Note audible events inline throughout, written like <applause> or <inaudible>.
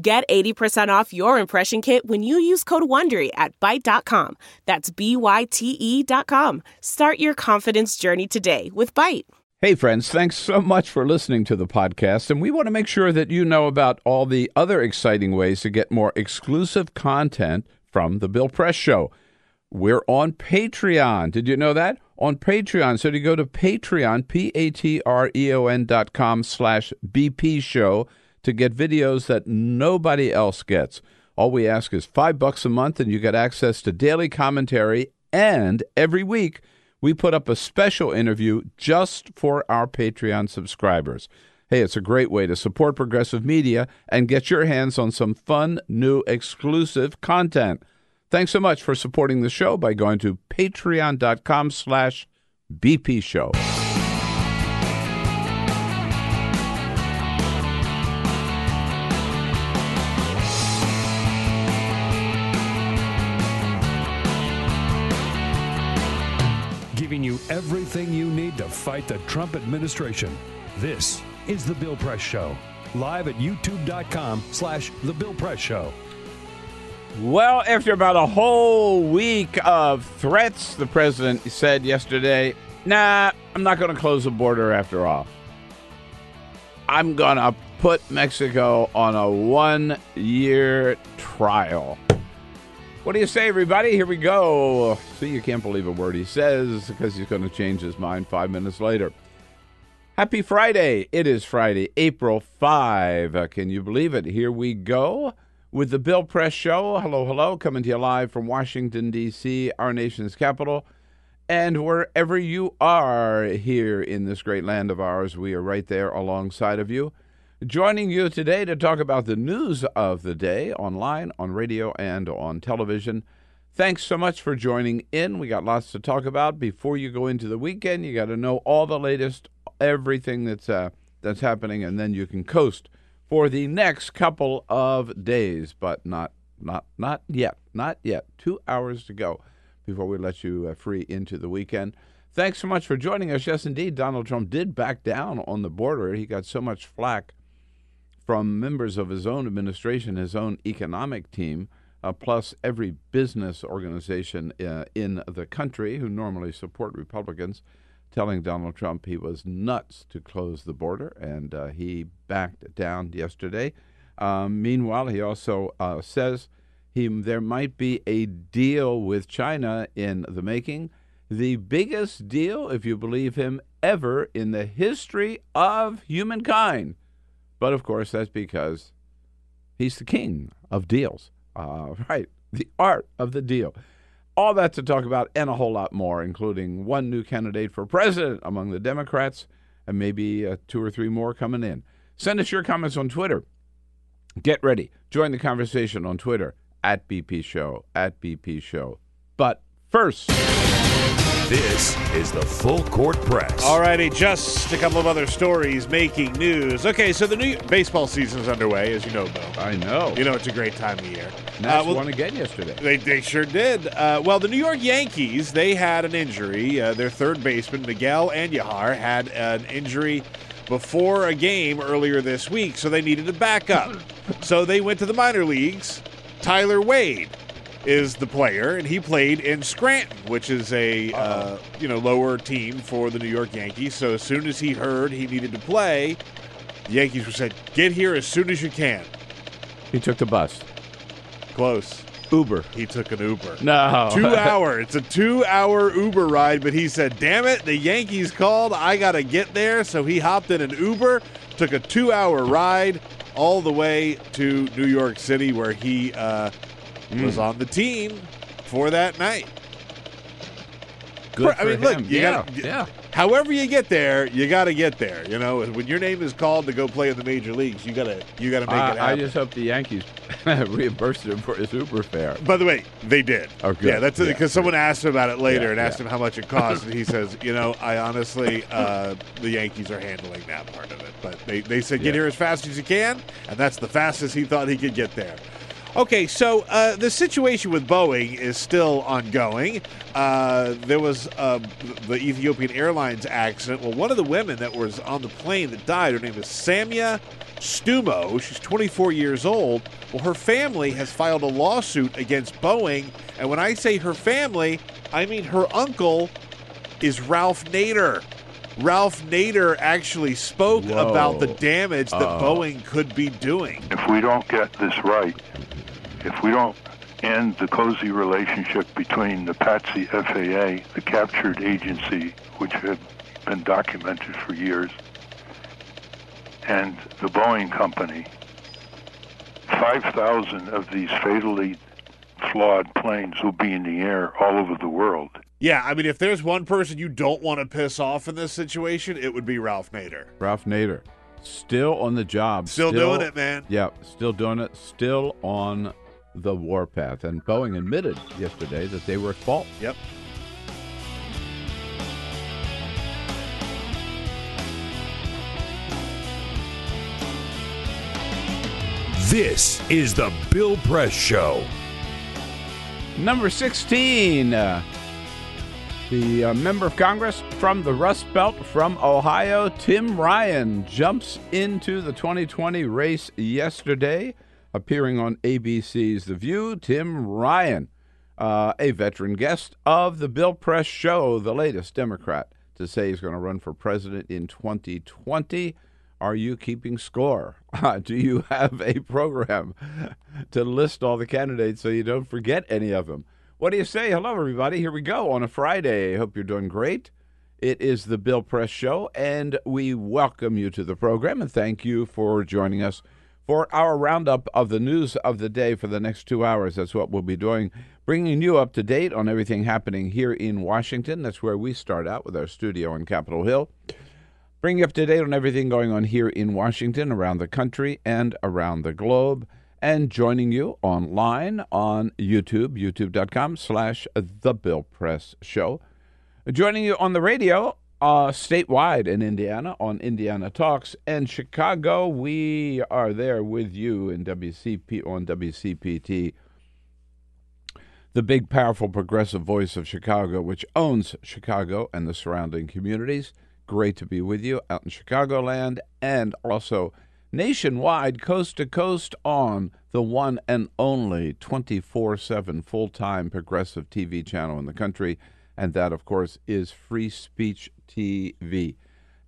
Get 80% off your impression kit when you use code WONDERY at Byte.com. That's B-Y-T-E dot com. Start your confidence journey today with Byte. Hey, friends, thanks so much for listening to the podcast. And we want to make sure that you know about all the other exciting ways to get more exclusive content from The Bill Press Show. We're on Patreon. Did you know that? On Patreon. So to go to Patreon, P-A-T-R-E-O-N dot com slash BP show to get videos that nobody else gets. All we ask is five bucks a month, and you get access to daily commentary. And every week, we put up a special interview just for our Patreon subscribers. Hey, it's a great way to support progressive media and get your hands on some fun, new, exclusive content. Thanks so much for supporting the show by going to patreon.com slash BP everything you need to fight the Trump administration. This is The Bill Press Show, live at youtube.com slash The Bill Press Show. Well, after about a whole week of threats, the president said yesterday, nah, I'm not going to close the border after all. I'm going to put Mexico on a one year trial. What do you say, everybody? Here we go. See, you can't believe a word he says because he's going to change his mind five minutes later. Happy Friday. It is Friday, April 5. Uh, can you believe it? Here we go with the Bill Press Show. Hello, hello. Coming to you live from Washington, D.C., our nation's capital. And wherever you are here in this great land of ours, we are right there alongside of you. Joining you today to talk about the news of the day online, on radio, and on television. Thanks so much for joining in. We got lots to talk about. Before you go into the weekend, you got to know all the latest, everything that's uh, that's happening, and then you can coast for the next couple of days. But not not not yet, not yet. Two hours to go before we let you uh, free into the weekend. Thanks so much for joining us. Yes, indeed, Donald Trump did back down on the border. He got so much flack from members of his own administration, his own economic team, uh, plus every business organization uh, in the country who normally support Republicans, telling Donald Trump he was nuts to close the border, and uh, he backed down yesterday. Um, meanwhile, he also uh, says he there might be a deal with China in the making, the biggest deal, if you believe him, ever in the history of humankind. But of course, that's because he's the king of deals. Uh, <laughs> right. The art of the deal. All that to talk about and a whole lot more, including one new candidate for president among the Democrats and maybe uh, two or three more coming in. Send us your comments on Twitter. Get ready. Join the conversation on Twitter at BP Show, at BP Show. But first. This is the Full Court Press. All righty, just a couple of other stories making news. Okay, so the new baseball season is underway, as you know, Bill. I know. You know it's a great time of year. Nats Uh, well, won again yesterday. They, they sure did. Uh, well, the New York Yankees, they had an injury. Uh, their third baseman, Miguel Andujar, had an injury before a game earlier this week, so they needed a backup. so they went to the minor leagues. Tyler Wade is the player, and he played in Scranton, which is a uh, you know lower team for the New York Yankees. So as soon as he heard he needed to play, the Yankees were said, "Get here as soon as you can." He took the bus. Close. Uber. He took an Uber. No. two <laughs> hour. It's a two hour Uber ride, but he said, "Damn it, the Yankees called. I gotta get there." So he hopped in an Uber, took a two hour ride all the way to New York City, where he uh, was on the team for that night. Good I mean, for look, you yeah, gotta- yeah. However you get there, you got to get there. You know, when your name is called to go play in the major leagues, you gotta you gotta make I, it Happen. I just hope the Yankees <laughs> reimbursed him for his Uber fare. By the way, they did. Oh, good. Yeah, that's Yeah, because someone asked him about it later Yeah, and asked yeah. him how much it cost, and he <laughs> says, "You know, I honestly, uh, the Yankees are handling that part of it, but they, they said get Yeah. here as fast as you can, and that's the fastest he thought he could get there." Okay, so uh, the situation with Boeing is still ongoing. Uh, there was uh, the Ethiopian Airlines accident. Well, one of the women that was on the plane that died, her name is Samya Stumo. She's 24 years old. Well, her family has filed a lawsuit against Boeing. And when I say her family, I mean her uncle is Ralph Nader. Ralph Nader actually spoke Whoa. about the damage that Uh. Boeing could be doing. if we don't get this right, if we don't end the cozy relationship between the Patsy FAA, the captured agency, which had been documented for years, and the Boeing company, 5,000 of these fatally flawed planes will be in the air all over the world. Yeah, I mean, if there's one person you don't want to piss off in this situation, it would be Ralph Nader. Ralph Nader, still on the job. Still doing it, man. Yeah, still doing it. Still on the warpath. And Boeing admitted yesterday that they were at fault. Yep. This is the Bill Press Show. Number 16, uh, the uh, member of Congress from the Rust Belt from Ohio, Tim Ryan, jumps into the 2020 race yesterday, appearing on ABC's The View. Tim Ryan, uh, a veteran guest of the Bill Press Show, the latest Democrat to say he's going to run for president in 2020. Are you keeping score? <laughs> Do you have a program <laughs> to list all the candidates so you don't forget any of them? What do you say? Hello, everybody. Here we go on a Friday. Hope you're doing great. It is the Bill Press Show, and we welcome you to the program and thank you for joining us for our roundup of the news of the day for the next two hours. That's what we'll be doing, bringing you up to date on everything happening here in Washington. That's where we start out with our studio on Capitol Hill. Bring you up to date on everything going on here in Washington, around the country, and around the globe. And joining you online on YouTube, youtube.com slash The Bill Press Show. Joining you on the radio, uh, statewide in Indiana on Indiana Talks. And Chicago, we are there with you in WCP on WCPT the big, powerful, progressive voice of Chicago, which owns Chicago and the surrounding communities. Great to be with you out in Chicagoland and also nationwide, coast to coast on the one and only 24 7 full time progressive TV channel in the country. And that, of course, is Free Speech TV.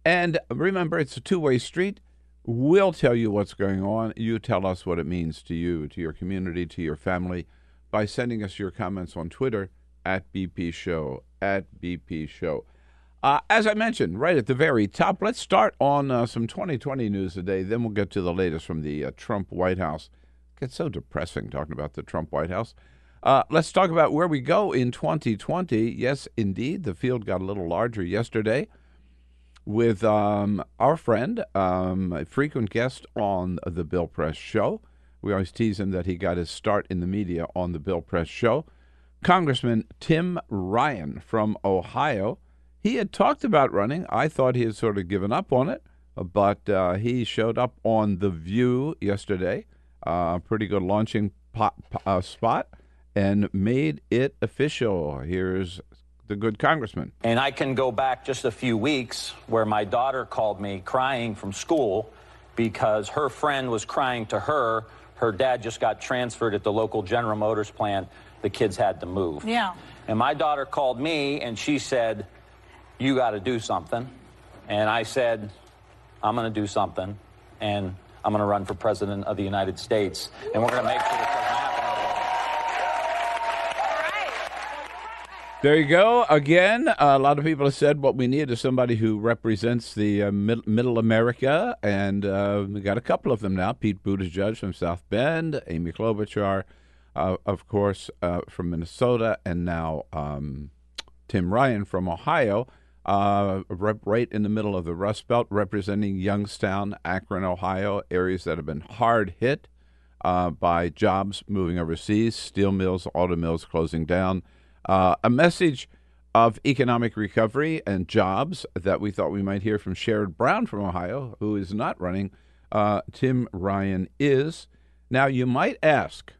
And remember, it's a two way street. We'll tell you what's going on. You tell us what it means to you, to your community, to your family by sending us your comments on Twitter at BP Show, at BP Show. Uh, as I mentioned right at the very top, let's start on uh, some 2020 news today. Then we'll get to the latest from the uh, Trump White House. It Gets so depressing talking about the Trump White House. Uh, let's talk about where we go in 2020. Yes, indeed, the field got a little larger yesterday with um, our friend, um, a frequent guest on the Bill Press Show. We always tease him that he got his start in the media on the Bill Press Show. Congressman Tim Ryan from Ohio. He had talked about running. I thought he had sort of given up on it, but uh, he showed up on The View yesterday, uh, pretty good launching uh, spot, and made it official. Here's the good congressman. And I can go back just a few weeks where my daughter called me crying from school because her friend was crying to her. Her dad just got transferred at the local General Motors plant. The kids had to move. Yeah. And my daughter called me and she said, You got to do something. And I said, I'm going to do something. And I'm going to run for president of the United States. And we're going to make sure this doesn't happen. There you go. Again, a lot of people have said what we need is somebody who represents the uh, mid- middle America, and uh, we got a couple of them now. Pete Buttigieg from South Bend, Amy Klobuchar, uh, of course, uh, from Minnesota, and now um, Tim Ryan from Ohio, uh, right in the middle of the Rust Belt, representing Youngstown, Akron, Ohio, areas that have been hard hit uh, by jobs moving overseas, steel mills, auto mills closing down. Uh, a message of economic recovery and jobs that we thought we might hear from Sherrod Brown from Ohio, who is not running. Uh, Tim Ryan is. Now, you might ask,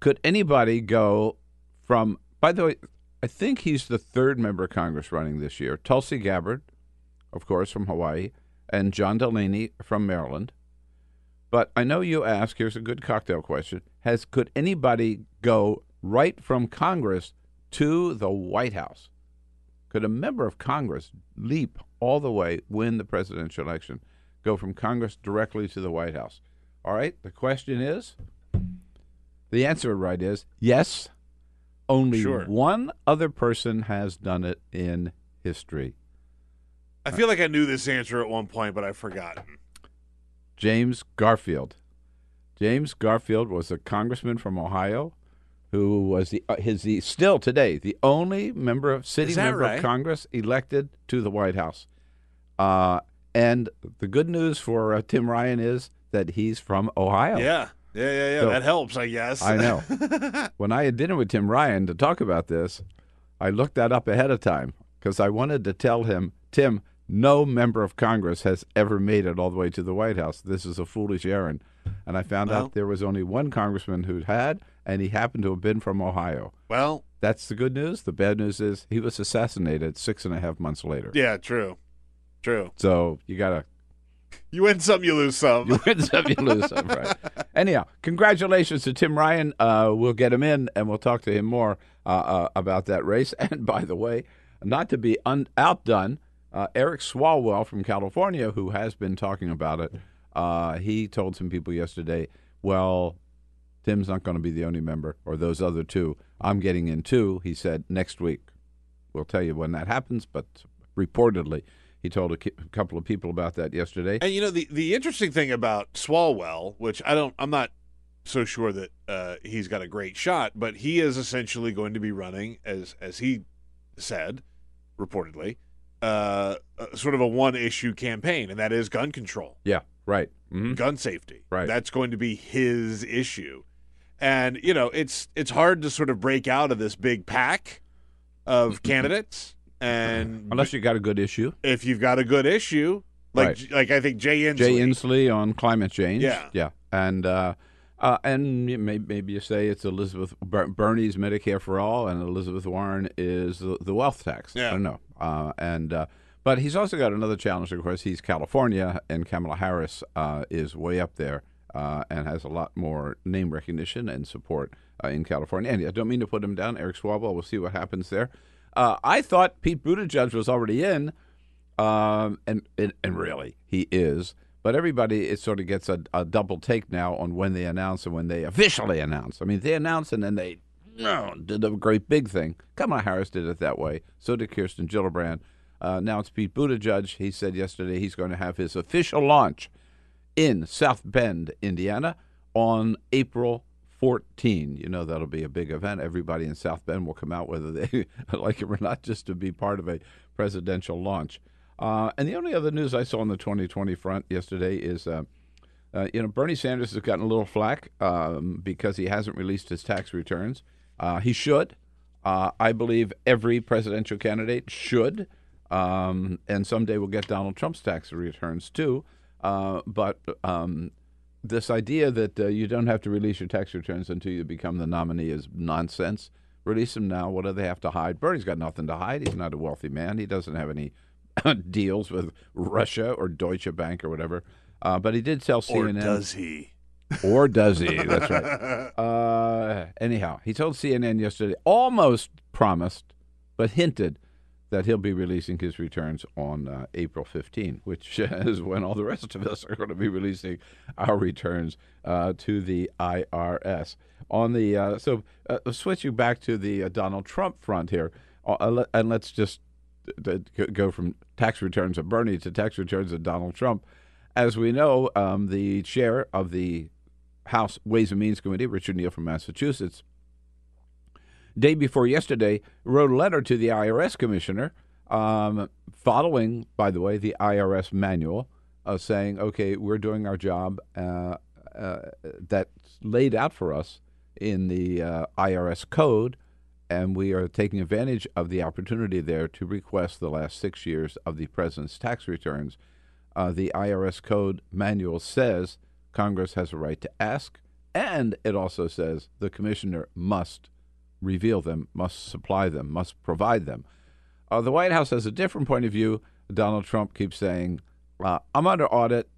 could anybody go from, by the way, I think he's the third member of Congress running this year. Tulsi Gabbard, of course, from Hawaii, and John Delaney from Maryland. But I know you ask, here's a good cocktail question. Has could anybody go right from Congress to the White House? Could a member of Congress leap all the way, win the presidential election, go from Congress directly to the White House? All right, the question is the answer right is yes. Only Sure. one other person has done it in history. I feel like I knew this answer at one point, but I've forgotten. James Garfield. James Garfield was a congressman from Ohio who was the uh, his the, still today the only member of city member right? of Congress elected to the White House. Uh, and the good news for uh, Tim Ryan is that he's from Ohio. Yeah. Yeah, yeah, yeah. So- that helps, I guess. I know. <laughs> when I had dinner with Tim Ryan to talk about this, I looked that up ahead of time because I wanted to tell him, Tim, no member of Congress has ever made it all the way to the White House. This is a foolish errand. And I found Well- out there was only one congressman who had, and he happened to have been from Ohio. well, That's the good news. The bad news is he was assassinated six and a half months later. yeah, true. True. So you got to You win some, you lose some. You win some, you lose some, right? <laughs> Anyhow, congratulations to Tim Ryan. Uh, we'll get him in, and we'll talk to him more uh, uh, about that race. <laughs> And by the way, not to be un- outdone, uh, Eric Swalwell from California, who has been talking about it, uh, he told some people yesterday, "Well, Tim's not going to be the only member, or those other two. I'm getting in too." He said next week. We'll tell you when that happens, but reportedly, he told a, couple of people about that yesterday. And you know the the interesting thing about Swalwell, which I don't, I'm not so sure that uh, he's got a great shot, but he is essentially going to be running as as he said, reportedly, uh, uh, sort of a one issue campaign, and that is gun control, Yeah, right. hmm gun safety. Right. That's going to be his issue, and you know it's it's hard to sort of break out of this big pack of candidates, and <laughs> Unless you got a good issue. if you've got a good issue. Like, Right. like I think Jay Inslee. Jay Inslee on climate change. Yeah. yeah, and uh, uh, and you may, maybe you say it's Elizabeth Bernie's Medicare for all, and Elizabeth Warren is the, the wealth tax. Yeah. I don't know. Uh, and uh, but he's also got another challenge. Of course, he's California, and Kamala Harris uh, is way up there. Uh, and has a lot more name recognition and support uh, in California. And I don't mean to put him down, Eric Swalwell. We'll see what happens there. Uh, I thought Pete Buttigieg was already in, um, and, and and really he is. But everybody it sort of gets a, a double take now on when they announce and when they officially announce. I mean, they announce and then they no, did a great big thing. Kamala Harris did it that way. So did Kirsten Gillibrand. Uh, now it's Pete Buttigieg. He said yesterday he's going to have his official launch in South Bend, Indiana, on April 14. You know that'll be a big event. Everybody in South Bend will come out, whether they <laughs> like it or not, just to be part of a presidential launch. Uh, and the only other news I saw on the 2020 front yesterday is, uh, uh, you know, Bernie Sanders has gotten a little flack um, because he hasn't released his tax returns. Uh, he should. Uh, I believe every presidential candidate should. Um, and someday we'll get Donald Trump's tax returns too. Uh, but um, this idea that uh, you don't have to release your tax returns until you become the nominee is nonsense. Release them now. What do they have to hide? Bernie's got nothing to hide. He's not a wealthy man. He doesn't have any <coughs> deals with Russia or Deutsche Bank or whatever. Uh, but he did tell or CNN. does he? Or does he? That's right. <laughs> Uh, anyhow, he told CNN yesterday, almost promised, but hinted that he'll be releasing his returns on uh, April 15, which <laughs> is when all the rest of us are going to be releasing our returns uh, to the IRS. On the uh, so uh, switching back to the uh, Donald Trump front here, uh, and let's just go from tax returns of Bernie to tax returns of Donald Trump. As we know, um, the chair of the House Ways and Means Committee, Richard Neal from Massachusetts, day before yesterday wrote a letter to the IRS commissioner, um, following, by the way, the IRS manual, uh, saying, "Okay, we're doing our job, uh, uh, that's laid out for us in the uh, IRS code, and we are taking advantage of the opportunity there to request the last six years of the president's tax returns. Uh, the IRS code manual says Congress has a right to ask, and it also says the commissioner must reveal them, must supply them, must provide them. Uh, the White House has a different point of view. Donald Trump keeps saying, uh, "I'm under audit.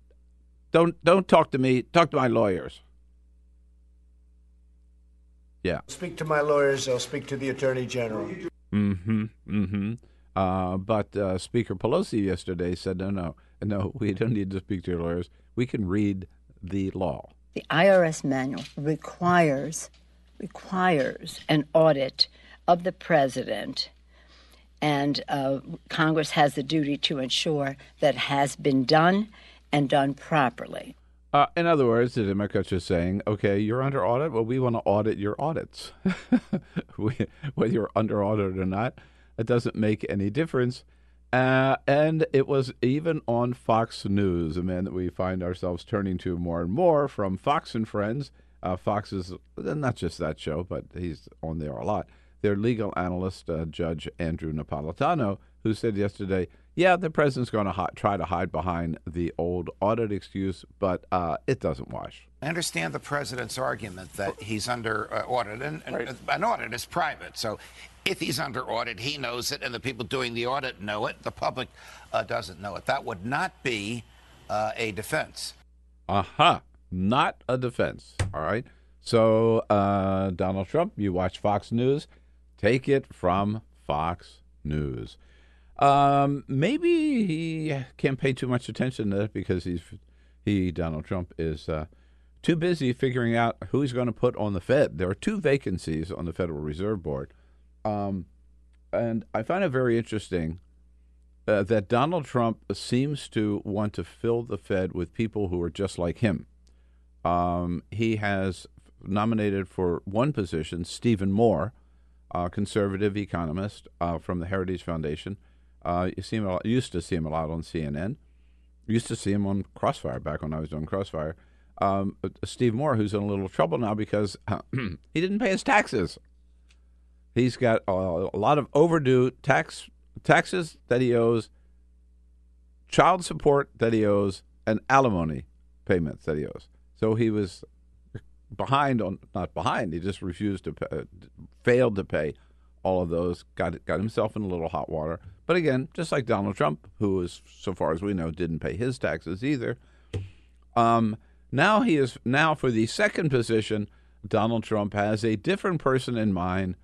Don't don't talk to me. Talk to my lawyers." Yeah. Speak to my lawyers. I'll speak to the attorney general. Mm-hmm. Mm-hmm. Uh, but uh, Speaker Pelosi yesterday said, "No, no, no. We don't need to speak to your lawyers. We can read the law." The IRS manual requires requires an audit of the president, and uh, Congress has the duty to ensure that has been done and done properly. Uh, in other words, the Democrats are saying, okay, you're under audit. Well, we want to audit your audits. <laughs> whether you're under audit or not, it doesn't make any difference. Uh, and it was even on Fox News, a man that we find ourselves turning to more and more from Fox and Friends. Uh, Fox is not just that show, but he's on there a lot. Their legal analyst, uh, Judge Andrew Napolitano, who said yesterday, yeah, the president's going to try to hide behind the old audit excuse, but uh, it doesn't wash. I understand the president's argument that he's under uh, audit, and, and right. an audit is private. So if he's under audit, he knows it, and the people doing the audit know it. The public uh, doesn't know it. That would not be uh, a defense. Aha. Uh-huh. Not a defense. All right. So, uh, Donald Trump, you watch Fox News, take it from Fox News. Um, maybe he can't pay too much attention to it because he's he Donald Trump is uh, too busy figuring out who he's going to put on the Fed. There are two vacancies on the Federal Reserve Board, um, and I find it very interesting uh, that Donald Trump seems to want to fill the Fed with people who are just like him. Um, he has nominated for one position Stephen Moore, conservative economist uh, from the Heritage Foundation uh, you see him lot, used to see him a lot on CNN. Used to see him on Crossfire back when I was doing Crossfire. Um, Steve Moore, who's in a little trouble now because uh, <clears throat> he didn't pay his taxes. He's got a, a lot of overdue tax taxes that he owes, child support that he owes, and alimony payments that he owes. So he was behind on not behind. He just refused to pay, failed to pay all of those. Got got himself in a little hot water. But again, just like Donald Trump, who is, so far as we know, didn't pay his taxes either. Um, now he is now for the second position. Donald Trump has a different person in mind,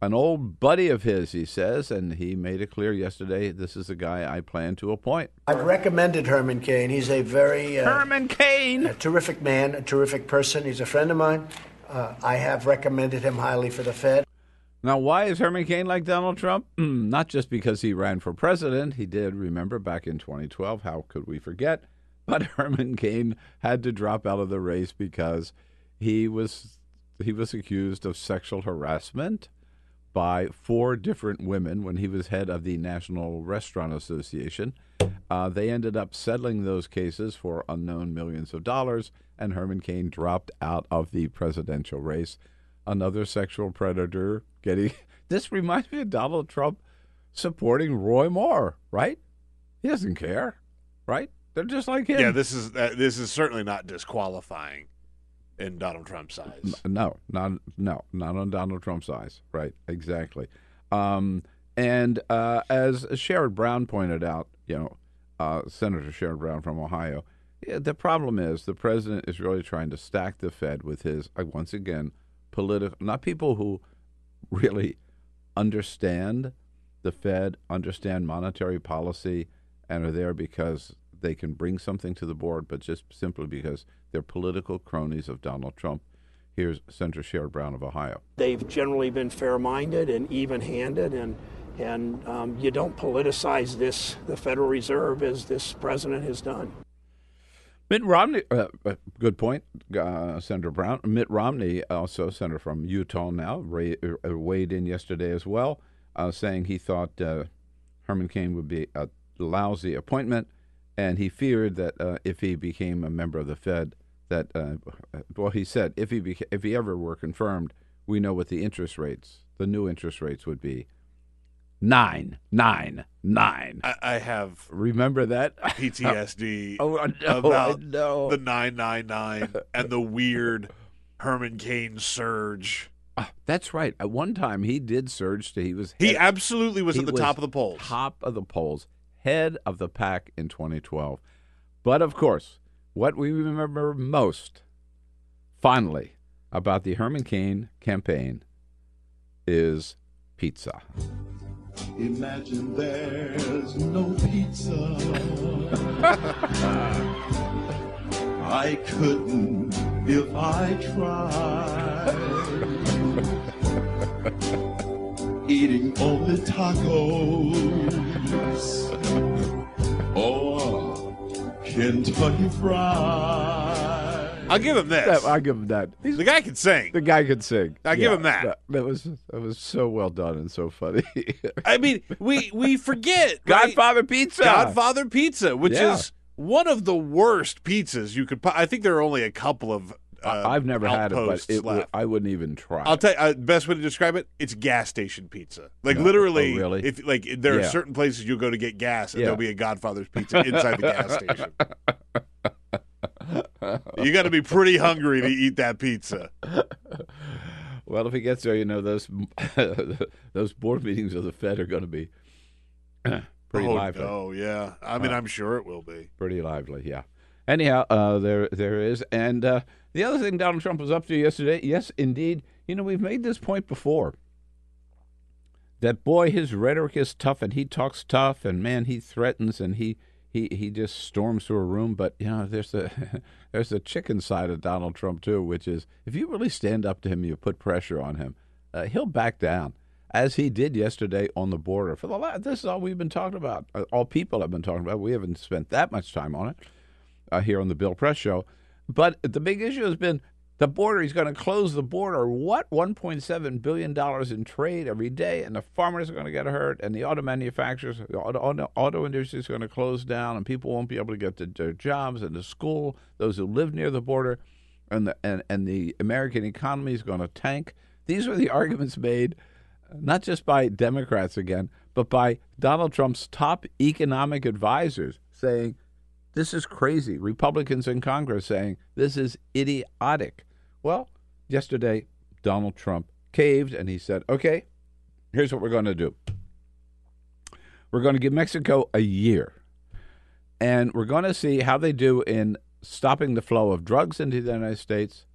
an old buddy of his, he says, and he made it clear yesterday. This is the guy I plan to appoint. I've recommended Herman Cain. He's a very uh, Herman Cain, a terrific man, a terrific person. He's a friend of mine. Uh, I have recommended him highly for the Fed. Now, why is Herman Cain like Donald Trump? <clears throat> Not just because he ran for president. He did, remember, back in 2012. How could we forget? But <laughs> Herman Cain had to drop out of the race because he was he was accused of sexual harassment by four different women when he was head of the National Restaurant Association. Uh, they ended up settling those cases for unknown millions of dollars, and Herman Cain dropped out of the presidential race. Another sexual predator getting <laughs> this reminds me of Donald Trump supporting Roy Moore, right? He doesn't care, right? They're just like him. Yeah, this is uh, this is certainly not disqualifying in Donald Trump's eyes. No, not no, not on Donald Trump's eyes. Right, exactly. Um, and uh, as Sherrod Brown pointed out, you know, uh, Senator Sherrod Brown from Ohio, yeah, the problem is the president is really trying to stack the Fed with his uh, once again political, not people who really understand the Fed, understand monetary policy, and are there because they can bring something to the board, but just simply because they're political cronies of Donald Trump. Here's Senator Sherrod Brown of Ohio. They've generally been fair-minded and even-handed, and and um, you don't politicize this, the Federal Reserve, as this president has done. Mitt Romney, uh, uh, good point, uh, Senator Brown. Mitt Romney, also senator from Utah now, uh, weighed in yesterday as well, uh, saying he thought uh, Herman Cain would be a lousy appointment, and he feared that if he became a member of the Fed, that uh, well, he said if he beca- if he ever were confirmed, we know what the interest rates, the new interest rates would be. Nine, nine, nine. I, I have Remember that? PTSD <laughs> Oh, know, about know. the 999 and the weird Herman Cain surge. Ah, that's right. At one time, he did surge to he was He head- absolutely was at the top of the polls. top of the polls, head of the pack in 2012. But of course, what we remember most, finally, about the Herman Cain campaign is pizza. Imagine there's no pizza. <laughs> I couldn't if I tried. <laughs> Eating only tacos or Kentucky Fried. I'll give him this. I give him that. He's, the guy can sing. the guy can sing. I give him that. That was that was so well done and so funny. <laughs> I mean, we we forget right? Godfather Pizza. Godfather Pizza, which Yeah. is one of the worst pizzas you could. I think there are only a couple of. Uh, I've never had it, but it. I wouldn't even try. I'll tell you uh, best way to describe it. It's gas station pizza. Like No. literally, Oh, really? if like there are Yeah. certain places you'll go to get gas, and Yeah. there'll be a Godfather's Pizza inside the gas <laughs> station. You got to be pretty hungry to eat that pizza. Well, if he gets there, you know those <laughs> those board meetings of the Fed are going to be <clears throat> pretty oh, lively. Oh yeah, I mean, Uh, I'm sure it will be. Pretty lively, yeah. Anyhow, uh, there there is, and uh, the other thing Donald Trump was up to yesterday. Yes, indeed. You know, we've made this point before. That boy, his rhetoric is tough, and he talks tough, and man, he threatens, and he he he just storms through a room. But you know, there's the <laughs> there's the chicken side of Donald Trump too, which is if you really stand up to him, you put pressure on him, uh, he'll back down, as he did yesterday on the border. For the last, this is all we've been talking about. Uh, all people have been talking about. We haven't spent that much time on it uh, here on the Bill Press Show. But the big issue has been the border. He's going to close the border. What? $1.7 billion in trade every day, and the farmers are going to get hurt, and the auto manufacturers, the auto, auto, industry is going to close down, and people won't be able to get to their jobs and to school, those who live near the border, and the, and, and the American economy is going to tank. These were the <laughs> arguments made not just by Democrats again, but by Donald Trump's top economic advisors saying, this is crazy. Republicans in Congress saying, this is idiotic. Well, yesterday, Donald Trump caved and he said, okay, here's what we're going to do. We're going to give Mexico a year, and we're going to see how they do in stopping the flow of drugs into the United States.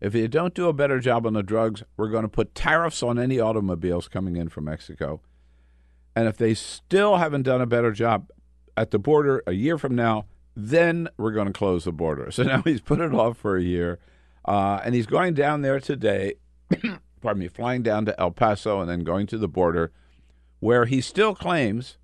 If they don't do a better job on the drugs, we're going to put tariffs on any automobiles coming in from Mexico. And if they still haven't done a better job at the border a year from now, then we're going to close the border. <laughs> So now he's put it off for a year. Uh, and he's going down there today, <coughs> pardon me, flying down to El Paso and then going to the border, where he still claims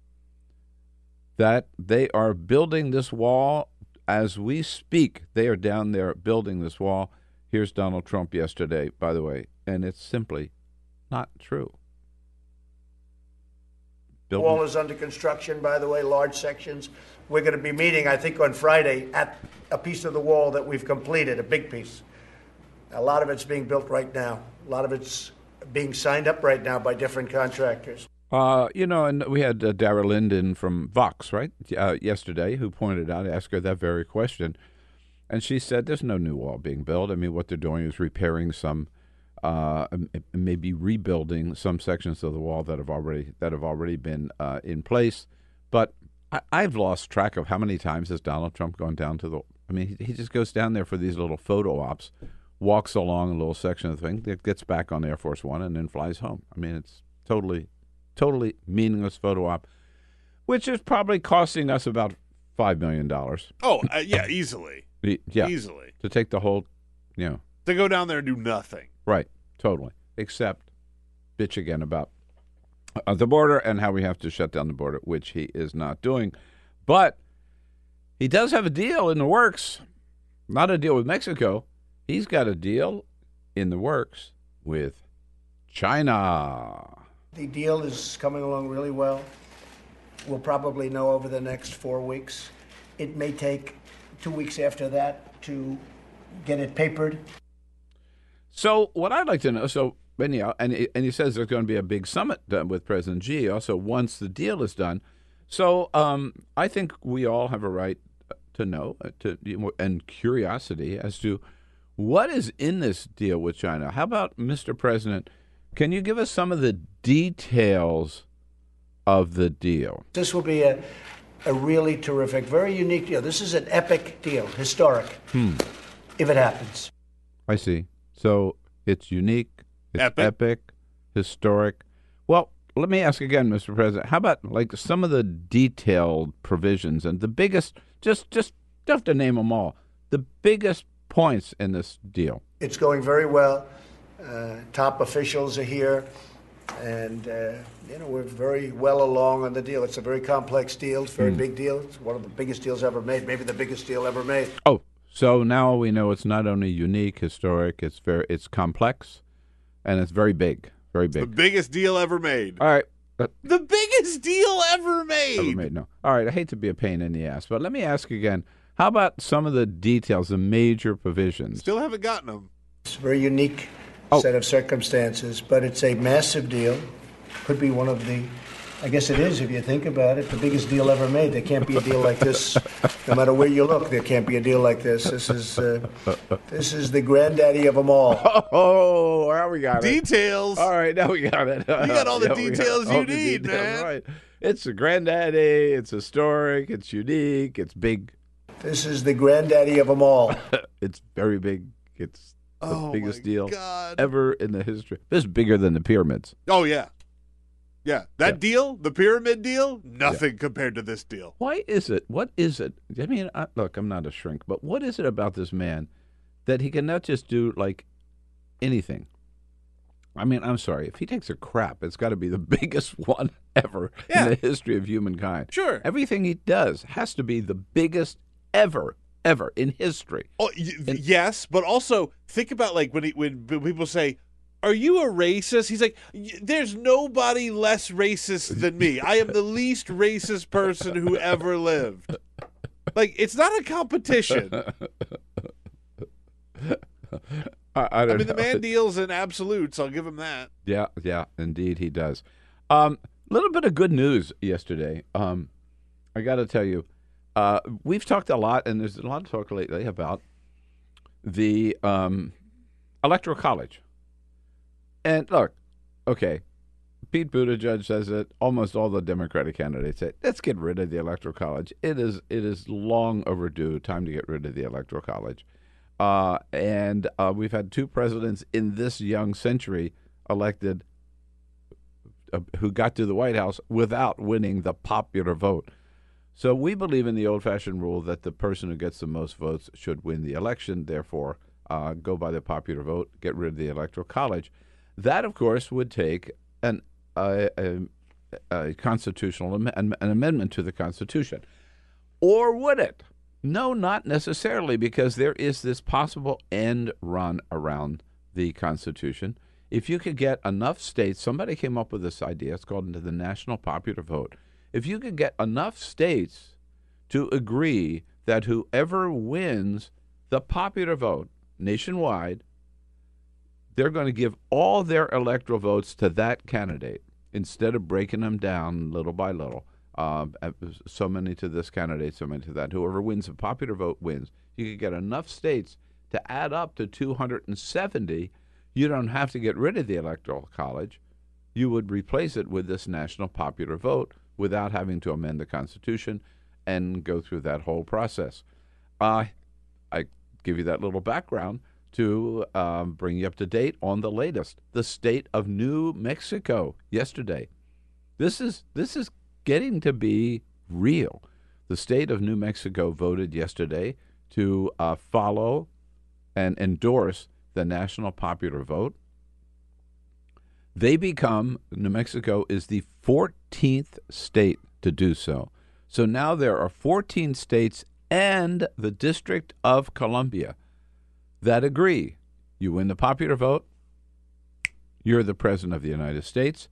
that they are building this wall as we speak. They are down there building this wall. Here's Donald Trump yesterday, by the way, and it's simply not true. The wall is under construction, by the way, large sections. We're going to be meeting, I think, on Friday at a piece of the wall that we've completed, a big piece. A lot of it's being built right now. A lot of it's being signed up right now by different contractors. Uh, you know, and we had uh, Dara Linden from Vox, right, uh, yesterday, who pointed out, asked her that very question. And she said, there's no new wall being built. I mean, what they're doing is repairing some, uh, maybe rebuilding some sections of the wall that have already that have already been uh, in place. But I, I've lost track of how many times has Donald Trump gone down to the. I mean, he, he just goes down there for these little photo ops, walks along a little section of the thing, that gets back on Air Force One, and then flies home. I mean, it's totally, totally meaningless photo op, which is probably costing us about five million dollars. Oh uh, yeah, easily, Yeah, easily to take the whole, you know, to go down there and do nothing. Right, totally. Except bitch again about uh, the border and how we have to shut down the border, which he is not doing. But he does have a deal in the works. Not a deal with Mexico. He's got a deal in the works with China. The deal is coming along really well. We'll probably know over the next four weeks. It may take two weeks after that to get it papered. So what I'd like to know, so anyhow, and he- and he says there's going to be a big summit done with President Xi. Also, once the deal is done, so um, I think we all have a right to know uh, to and curiosity as to what is in this deal with China. How about Mr. President? Can you give us some of the details of the deal? This will be a, a really terrific, very unique deal. This is an epic deal, historic, Hmm. if it happens. I see. So it's unique, it's Epic. epic, historic. Well, let me ask again, Mr. President. How about like some of the detailed provisions and the biggest? Just, just don't have to name them all. The biggest points in this deal. It's going very well. Uh, top officials are here, and uh, you know we're very well along on the deal. It's a very complex deal. It's a very Hmm. big deal. It's one of the biggest deals ever made. Maybe the biggest deal ever made. Oh, so now we know it's not only unique, historic. It's very, it's complex, and it's very big, very big The biggest deal ever made. All right. Uh, The biggest deal ever made. Ever made, no. All right, I hate to be a pain in the ass, but let me ask again. How about some of the details, the major provisions? Still haven't gotten them. It's a very unique Oh. set of circumstances, but it's a massive deal. Could be one of the, I guess it is if you think about it, the biggest deal ever made. There can't be a deal like this, no matter where you look. There can't be a deal like this. This is uh, this is the granddaddy of them all. <laughs> Oh, now we got it. Details. All right, now we got it. You got all the <laughs> we got details all you the need, details, man. Right. It's a granddaddy. It's historic. It's unique. It's big. This is the granddaddy of them all. <laughs> It's very big. It's the Oh, biggest deal God. ever in the history. This is bigger than the pyramids. Oh yeah, yeah. That Yeah. deal, the pyramid deal, nothing compared to this deal. Why is it? What is it? I mean, I, look, I'm not a shrink, but what is it about this man that he can not just do like anything? I mean, I'm sorry. If he takes a crap, it's got to be the <laughs> biggest one ever Yeah. in the history of humankind. Sure. Everything he does has to be the biggest ever, ever in history. Oh y- yes, but also think about like when he, when people say, "Are you a racist?" He's like, "There's nobody less racist than me. I am the least racist person who ever lived." Like it's not a competition. <laughs> I, I I mean, the man deals in absolutes. I'll give him that. Yeah, yeah, indeed he does. A um, little bit of good news yesterday. Um, I got to tell you, uh, we've talked a lot, and there's a lot of talk lately about the um, electoral college. And look, okay, Pete Buttigieg says it. Almost all the Democratic candidates say, "Let's get rid of the electoral college." It is it is long overdue. Time to get rid of the electoral college. Uh, and uh, we've had two presidents in this young century elected uh, who got to the White House without winning the popular vote. So we believe in the old-fashioned rule that the person who gets the most votes should win the election. Therefore, uh, go by the popular vote, get rid of the electoral college. That, of course, would take an a, a, constitutional an, an amendment to the Constitution, or would it? No, not necessarily, because there is this possible end run around the Constitution. If you could get enough states, somebody came up with this idea. It's called the national popular vote. If you could get enough states to agree that whoever wins the popular vote nationwide, they're going to give all their electoral votes to that candidate instead of breaking them down little by little. Um, uh, so many to this candidate, so many to that. Whoever wins the popular vote wins. You could get enough states to add up to 270. You don't have to get rid of the electoral college. You would replace it with this national popular vote without having to amend the Constitution and go through that whole process. Uh, I give you that little background to um, bring you up to date on the latest. The state of New Mexico yesterday. This is this is getting to be real. The state of New Mexico voted yesterday to uh, follow and endorse the national popular vote. They become, New Mexico is the 14th state to do so. So now there are 14 states and the District of Columbia that agree. You win the popular vote, you're the President of the United States.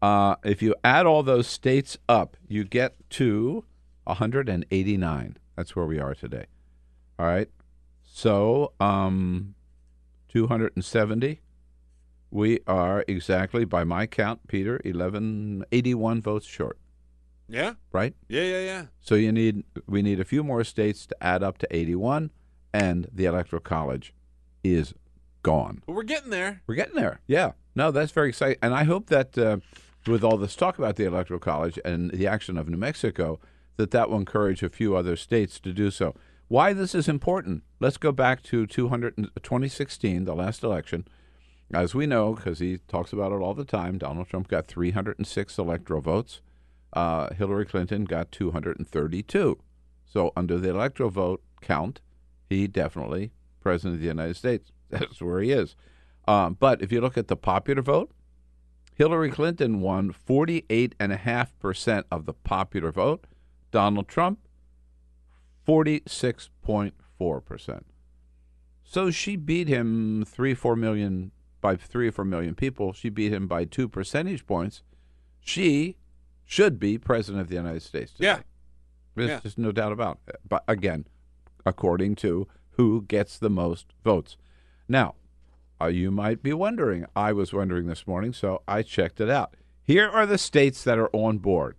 Uh, if you add all those states up, you get to 189. That's where we are today. All right. So, um, 270. We are exactly, by my count, Peter, 11, 81 votes short, Yeah. right? Yeah, yeah, yeah. So you need we need a few more states to add up to 81, and the electoral college is gone. But we're getting there. We're getting there. Yeah. No, that's very exciting. And I hope that uh, with all this talk about the Electoral College and the action of New Mexico, that that will encourage a few other states to do so. Why this is important? Let's go back to 200, 2016, the last election. As we know, because he talks about it all the time, Donald Trump got 306 electoral votes. Uh, Hillary Clinton got 232. So under the electoral vote count, he definitely president of the United States. <laughs> That's where he is. Um, but if you look at the popular vote, Hillary Clinton won 48.5% of the popular vote. Donald Trump, 46.4%. So she beat him three, four million by three or four million people. She beat him by two percentage points. She should be president of the United States. Today. Yeah. There's Yeah. just no doubt about it. But again, according to who gets the most votes. Now, uh, you might be wondering. I was wondering this morning, so I checked it out. Here are the states that are on board.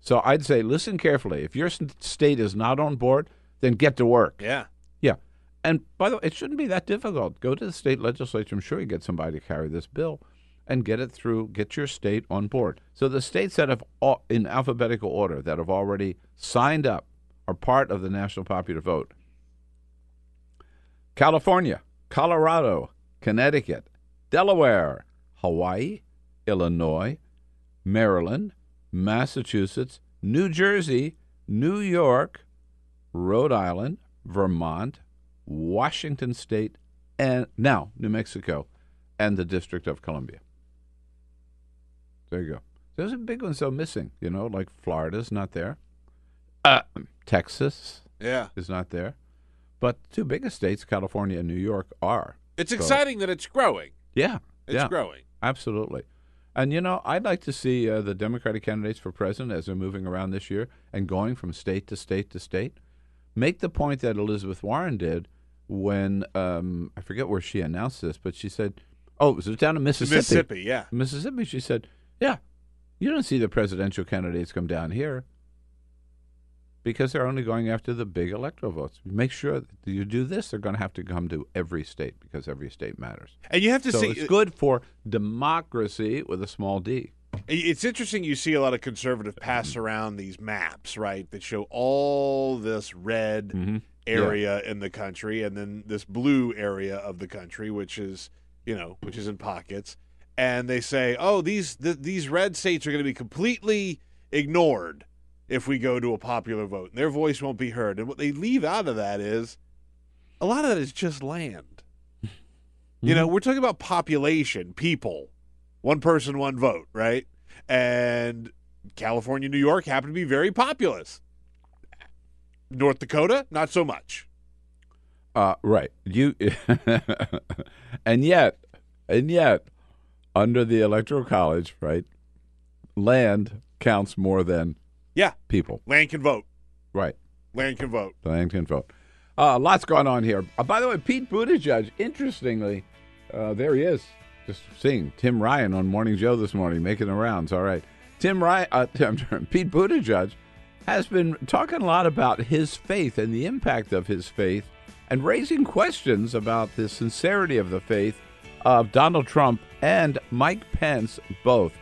So I'd say listen carefully. If your state is not on board, then get to work. Yeah. Yeah. And by the way, it shouldn't be that difficult. Go to the state legislature. I'm sure you get somebody to carry this bill and get it through, get your state on board. So the states that have, in alphabetical order, that have already signed up are part of the national popular vote California, Colorado, Connecticut, Delaware, Hawaii, Illinois, Maryland, Massachusetts, New Jersey, New York, Rhode Island, Vermont, Washington State, and now New Mexico and the District of Columbia. There you go. There's a big one still missing, you know, like Florida's not there. Uh, Texas Yeah. is not there. But two biggest states, California and New York, are. It's So- exciting that it's growing. Yeah. It's yeah. growing. Absolutely. And you know, I'd like to see uh, the Democratic candidates for president as they're moving around this year and going from state to state to state make the point that Elizabeth Warren did when um, I forget where she announced this, but she said, "Oh, it was down in Mississippi." Mississippi, yeah. Mississippi. She said, "Yeah, you don't see the presidential candidates come down here because they're only going after the big electoral votes. Make sure that you do this; they're going to have to come to every state because every state matters." And you have to so see it's good for democracy with a small d. It's interesting you see a lot of conservative pass around these maps, right, that show all this red Mm-hmm. area in the country and then this blue area of the country which is, you know, which is in pockets. And they say, "Oh, these th- these red states are going to be completely ignored if we go to a popular vote. Their voice won't be heard." And what they leave out of that is a lot of that is just land. <laughs> You know, we're talking about population, people, one person, one vote, right? And California, New York happen to be very populous. North Dakota, not so much. Uh, right. You <laughs> and yet, and yet, under the electoral college, right, land counts more than Yeah, people. land can vote. Right. Land can vote. Land can vote. Uh, lots going on here. Uh, by the way, Pete Buttigieg, interestingly, uh, there he is. Just seeing Tim Ryan on Morning Joe this morning, making the rounds. All right. Tim Ryan, uh, <laughs> Tim, Pete Buttigieg has been talking a lot about his faith and the impact of his faith and raising questions about the sincerity of the faith of Donald Trump and Mike Pence both.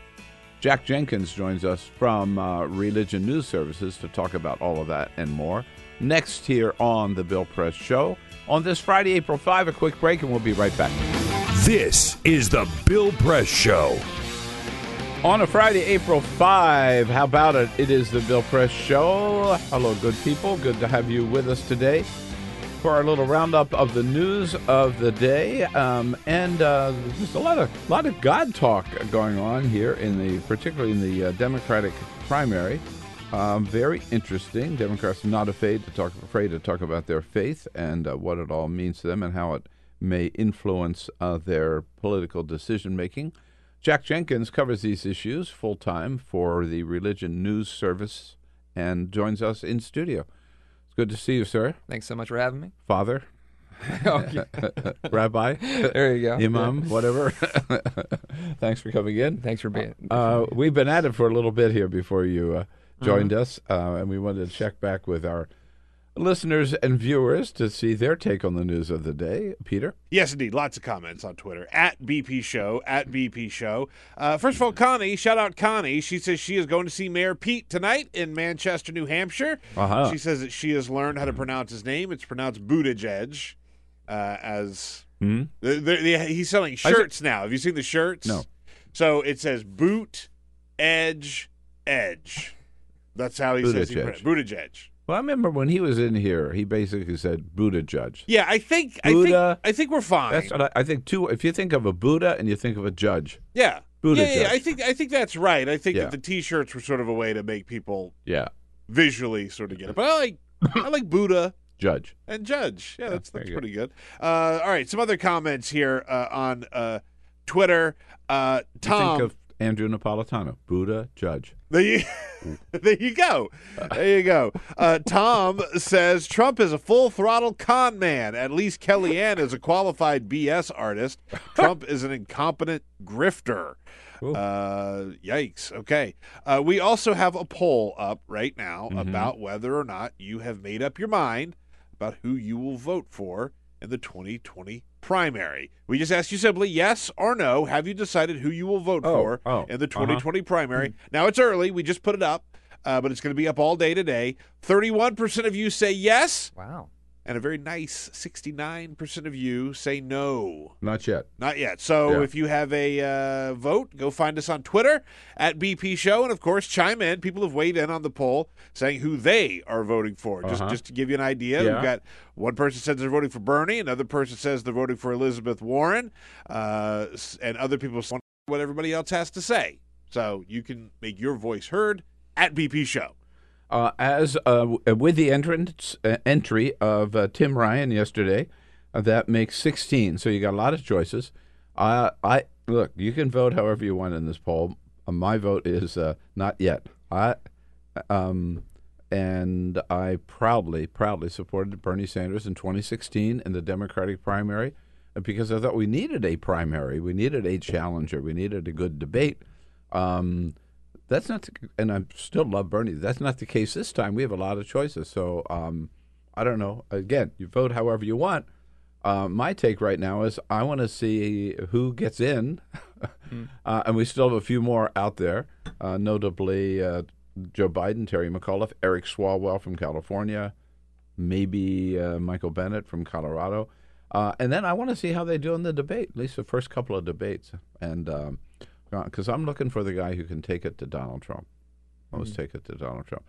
Jack Jenkins joins us from uh, Religion News Services to talk about all of that and more. Next, here on The Bill Press Show. On this Friday, April 5, a quick break, and we'll be right back. This is the Bill Press Show. On a Friday, April 5, how about it? It is The Bill Press Show. Hello, good people. Good to have you with us today for our little roundup of the news of the day. Um, and uh, there's a lot of lot of God talk going on here in the, particularly in the uh, Democratic primary. Um, very interesting. Democrats are not afraid to talk afraid to talk about their faith and uh, what it all means to them and how it may influence uh, their political decision making. Jack Jenkins covers these issues full time for the Religion News Service and joins us in studio. Good to see you, sir. Thanks so much for having me. Father, <laughs> <laughs> Rabbi. There you go. Imam, whatever. <laughs> Thanks for coming in. Thanks for being. Uh, we've been at it for a little bit here before you uh, joined us, uh, and we wanted to check back with our listeners and viewers to see their take on the news of the day. Peter? Yes, indeed. Lots of comments on Twitter at BP Show, at BP Show. Uh, first of all, Connie, shout out Connie. She says she is going to see Mayor Pete tonight in Manchester, New Hampshire. Uh-huh. She says that she has learned how to pronounce his name. It's pronounced Buttigieg, uh, as Hmm? the, the, the- he's selling shirts now. Have you seen the shirts? No. So it says boot, edge, edge. That's how he says he Buttigieg. Well, I remember when he was in here, he basically said Buddha judge. Yeah, I think Buddha. I think I think we're fine. That's what I, I think too. If you think of a Buddha and you think of a judge, Yeah. Buddha yeah, yeah, judge. I think I think that's right. I think Yeah. that the T-shirts were sort of a way to make people yeah, visually sort of get it. But I like I like Buddha judge. and Judge. Yeah, that's that's good. pretty good. Uh, all right, some other comments here uh, on uh, Twitter. Uh, Tom, think of Andrew Napolitano, Buddha judge. there you, <laughs> there you go. There you go. Uh, Tom says Trump is a full throttle con man. At least Kellyanne is a qualified BS artist. <laughs> Trump is an incompetent grifter. Uh, yikes. Okay. Uh, we also have a poll up right now Mhm. about whether or not you have made up your mind about who you will vote for in the 2020 primary. We just asked you simply yes or no. Have you decided who you will vote Oh, for oh, in the uh-huh. 2020 primary? Now it's early. We just put it up, uh, but it's going to be up all day today. 31% of you say yes, Wow. And a very nice 69% of you say no. Not yet. Not yet. So Yeah. if you have a uh, vote, go find us on Twitter at BP Show, and of course, chime in. People have weighed in on the poll, saying who they are voting for. Just Uh-huh. just to give you an idea, Yeah. we've got one person says they're voting for Bernie, another person says they're voting for Elizabeth Warren, uh, and other people want what everybody else has to say. So you can make your voice heard at BP Show. Uh, as uh, with the entrance uh, entry of uh, Tim Ryan yesterday, uh, that makes 16. So you got a lot of choices. Uh, I look, you can vote however you want in this poll. Uh, my vote is uh, not yet. I um, and I proudly, proudly supported Bernie Sanders in 2016 in the Democratic primary uh, because I thought we needed a primary, we needed a challenger, we needed a good debate. Um, that's not, the, and I still love Bernie. That's not the case this time. We have a lot of choices. So um, I don't know. Again, you vote however you want. Uh, my take right now is I want to see who gets in, <laughs> uh, and we still have a few more out there, uh, notably uh, Joe Biden, Terry McAuliffe, Eric Swalwell from California, maybe uh, Michael Bennet from Colorado, uh, and then I want to see how they do in the debate, at least the first couple of debates, and because I'm looking for the guy who can take it to Donald Trump. Always take it to Donald Trump.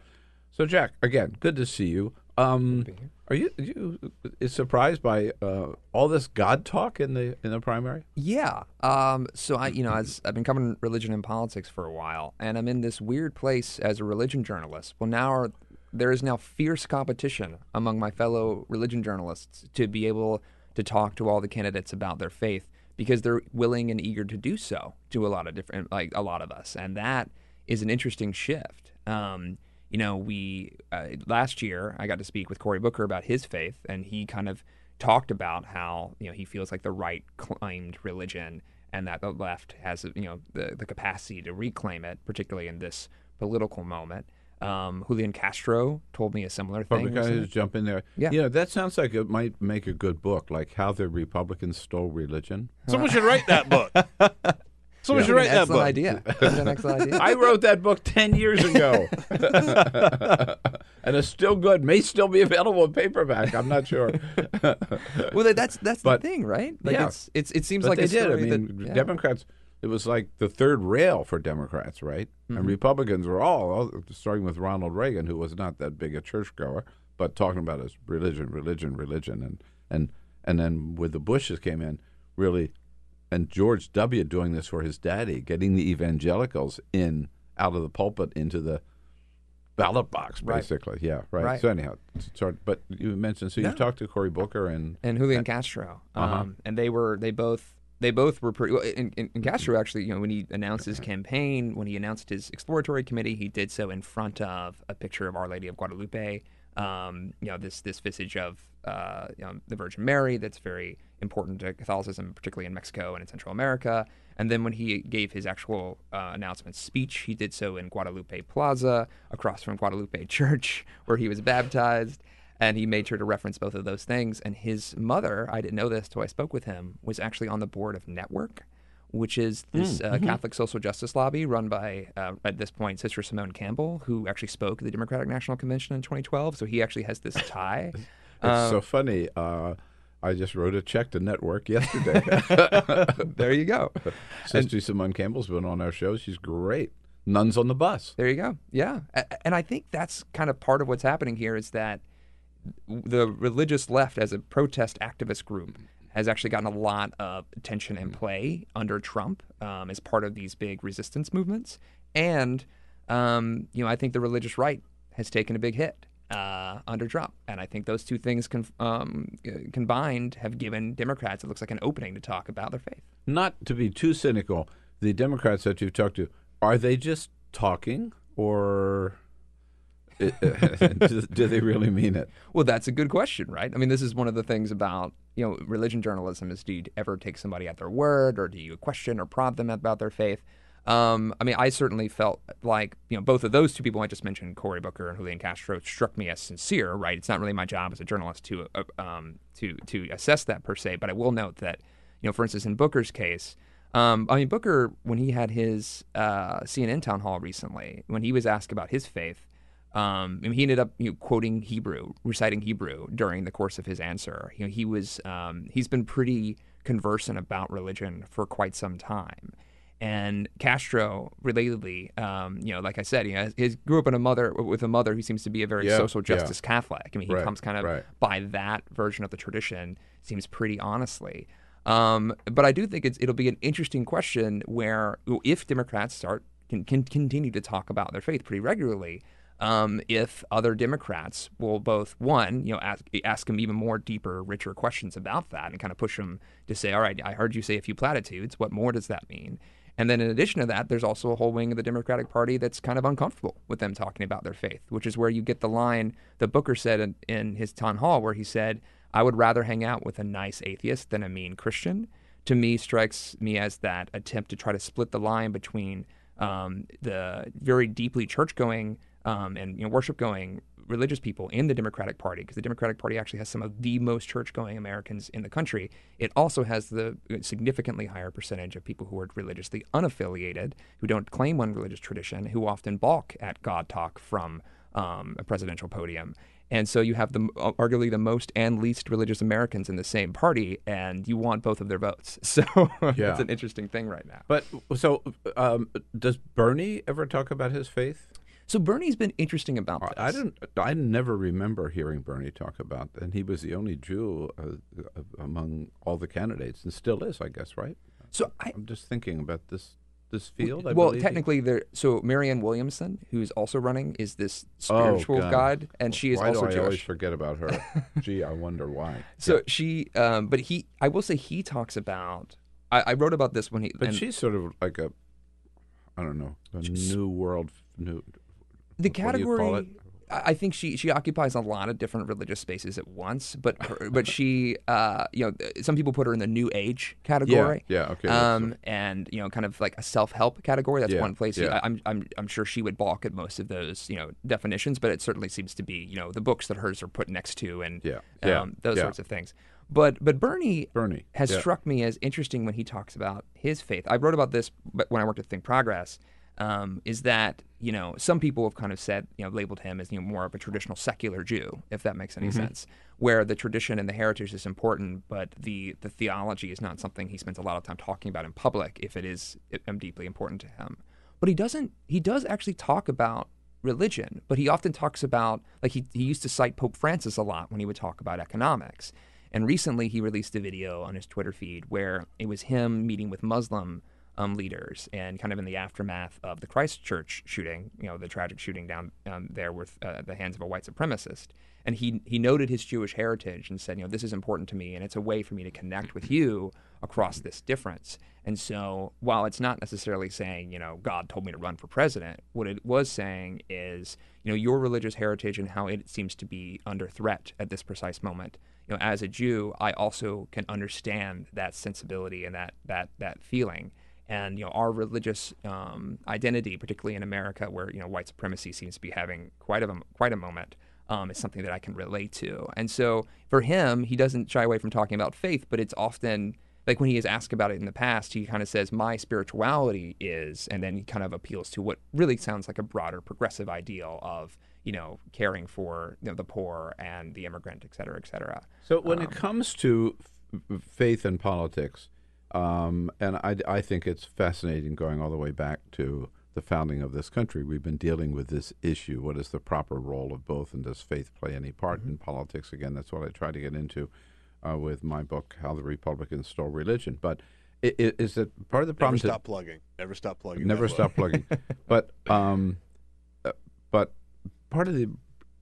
So Jack, again, good to see you. Um, are you you is surprised by uh, all this God talk in the in the primary? Yeah. Um, so I, you know, as I've been covering religion and politics for a while, and I'm in this weird place as a religion journalist. Well, now are, there is now fierce competition among my fellow religion journalists to be able to talk to all the candidates about their faith because they're willing and eager to do so to a lot of different, like a lot of us, and that is an interesting shift. Um, you know, we uh, last year I got to speak with Cory Booker about his faith, and he kind of talked about how you know he feels like the right claimed religion, and that the left has you know the the capacity to reclaim it, particularly in this political moment. Um, Julian Castro told me a similar thing. Public guy just jump in there. Yeah. you know that sounds like it might make a good book, like how the Republicans stole religion. Someone should write that book. <laughs> Someone Yeah. should write that book. idea. An excellent idea. <laughs> I wrote that book ten years ago, <laughs> and it's still good. May still be available in paperback. I'm not sure. well, that's that's But- the thing, right? Like yeah. it's, it's it seems But like they a did. I mean, that, yeah. Democrats. It was like the third rail for Democrats, right? Mhm. And Republicans were all, starting with Ronald Reagan, who was not that big a churchgoer, but talking about his religion, religion, religion, and and and then with the Bushes came in, really, and George W. doing this for his daddy, getting the evangelicals in out of the pulpit into the ballot box, Right. basically. Yeah, right. Right. So anyhow, sorry, but you mentioned so you talked to Cory Booker and and Julian Castro, um, Uh-huh. and they were they both they both were pretty. Well, and, and and Castro actually, you know, when he announced his campaign, when he announced his exploratory committee, he did so in front of a picture of Our Lady of Guadalupe. Um, you know, this this visage of uh, you know, the Virgin Mary. That's very important to Catholicism, particularly in Mexico and in Central America. And then when he gave his actual uh, announcement speech, he did so in Guadalupe Plaza, across from Guadalupe Church, <laughs> where he was baptized. And he made sure to reference both of those things. And his mother, I didn't know this till I spoke with him, was actually on the board of Network, which is this Mm, uh, mhm. Catholic social justice lobby run by, uh, at this point, Sister Simone Campbell, who actually spoke at the Democratic National Convention in 2012. So he actually has this tie. <laughs> It's Um, so funny. Uh, I just wrote a check to Network yesterday. <laughs> there you go. <laughs> Sister Simone Campbell's been on our show. She's great. Nuns on the bus. There you go. Yeah, and I think that's kind of part of what's happening here is that the religious left, as a protest activist group, has actually gotten a lot of attention and play under Trump um, as part of these big resistance movements, and um, you know I think the religious right has taken a big hit uh, under Trump, and I think those two things con- um, uh, combined have given Democrats it looks like an opening to talk about their faith. Not to be too cynical, the Democrats that you've talked to, are they just talking or <laughs> do, they really mean it? Well, that's a good question, right? I mean, this is one of the things about you know religion journalism is do you ever take somebody at their word, or do you question or prod them about their faith? Um, I mean, I certainly felt like you know both of those two people I just mentioned, Cory Booker and Julian Castro, struck me as sincere. Right? It's not really my job as a journalist to uh, um, to to assess that per se, but I will note that you know, for instance, in Booker's case. Um, I mean, Booker, when he had his uh, CNN town hall recently, when he was asked about his faith, um, he ended up you know, quoting Hebrew, reciting Hebrew during the course of his answer. You know, he was um, he's been pretty conversant about religion for quite some time. And Castro, relatedly, um, you know, like I said, you know, he grew up in a mother with a mother who seems to be a very Yeah, social yeah. justice Catholic. I mean, he Right, comes kind of right. by that version of the tradition. Seems pretty honestly. Um, but I do think it's, it'll be an interesting question where if Democrats start can, can continue to talk about their faith pretty regularly, um, if other Democrats will both one, you know, ask, ask them even more deeper, richer questions about that, and kind of push them to say, "All right, I heard you say a few platitudes. What more does that mean?" And then in addition to that, there's also a whole wing of the Democratic Party that's kind of uncomfortable with them talking about their faith, which is where you get the line that Booker said in, in his town hall, where he said, I would rather hang out with a nice atheist than a mean Christian. To me, strikes me as that attempt to try to split the line between um, the very deeply church going um, and you know, worship going religious people in the Democratic Party, because the Democratic Party actually has some of the most church going Americans in the country. It also has the significantly higher percentage of people who are religiously unaffiliated, who don't claim one religious tradition, who often balk at God talk from um, a presidential podium. And so you have the arguably the most and least religious Americans in the same party, and you want both of their votes. <laughs> So Yeah. it's an interesting thing right now. But so, um, does Bernie ever talk about his faith? So Bernie's been interesting about this. I don't. I never remember hearing Bernie talk about, and he was the only Jew uh, uh, among all the candidates, and still is, I guess, right? So I, am just thinking about this this field. I well, believe he- technically, there. So Marianne Williamson, who's also running, is this Oh, spiritual God. guide, and she is why also do I Jewish. always forget about her? <laughs> Gee, I wonder why. So she, um, but he, I will say, he talks about. I, I wrote about this when he. But and she's sort of like a, I don't know, a new world, new. The what do you call category. I think she she occupies a lot of different religious spaces at once, but her, <laughs> but she, uh, you know, some people put her in the new age category. yeah, okay, that's Um, and you know, kind of like a self help category. That's Yeah, one place. yeah. I, I'm I'm I'm sure she would balk at most of those you know definitions, but it certainly seems to be you know the books that hers are put next to and Yeah, yeah, um, those yeah. sorts of things. But but Bernie Bernie has yeah. struck me as interesting when he talks about his faith. I wrote about this when I worked at Think Progress. Um, is that you know some people have kind of said you know labeled him as you know more of a traditional secular Jew, if that makes any Mhm. sense, where the tradition and the heritage is important, but the the theology is not something he spends a lot of time talking about in public if it is um, deeply important to him. But he doesn't. He does actually talk about religion, but he often talks about like he he used to cite Pope Francis a lot when he would talk about economics. And recently, he released a video on his Twitter feed where it was him meeting with Muslim um, leaders, and kind of in the aftermath of the Christchurch shooting, you know, the tragic shooting down um, there with uh, the hands of a white supremacist. And he he noted his Jewish heritage and said, you know, this is important to me, and it's a way for me to connect with you across this difference. And so, while it's not necessarily saying, you know, God told me to run for president, what it was saying is, you know, your religious heritage and how it seems to be under threat at this precise moment. You know, as a Jew, I also can understand that sensibility and that that that feeling and you know our religious um, identity, particularly in America, where you know white supremacy seems to be having quite a quite a moment, um, is something that I can relate to. And so for him, he doesn't shy away from talking about faith, but it's often like when he is asked about it in the past, he kind of says, "My spirituality is," and then he kind of appeals to what really sounds like a broader progressive ideal of you know caring for you know, the poor and the immigrant, et cetera, et cetera. So when Um, it comes to f- faith and politics, um, and I, I think it's fascinating going all the way back to the founding of this country. We've been dealing with this issue. What is the proper role of both, and does faith play any part in politics? Again, that's what I try to get into uh, with my book, How the Republicans Stole Religion. But i i- is it part of the Never problem? to- stop plugging. Never stop plugging. Never stop plugging. <laughs> but um, uh, but part of the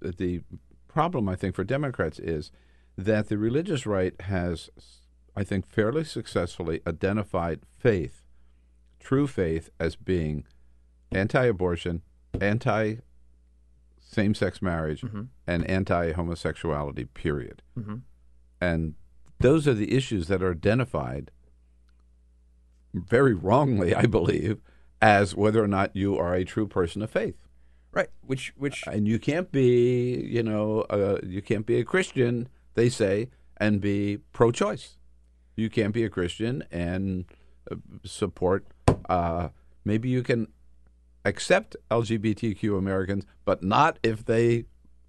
the problem I think for Democrats is that the religious right has, I think, fairly successfully identified faith, true faith, as being anti-abortion, anti same-sex marriage, and anti-homosexuality. Period. Mhm. And those are the issues that are identified very wrongly, I believe, as whether or not you are a true person of faith. Right. Which which and you can't be, you know, uh, you can't be a Christian, they say, and be pro-choice. You can't be a Christian and uh, support. Uh, maybe you can accept LGBTQ Americans, but not if they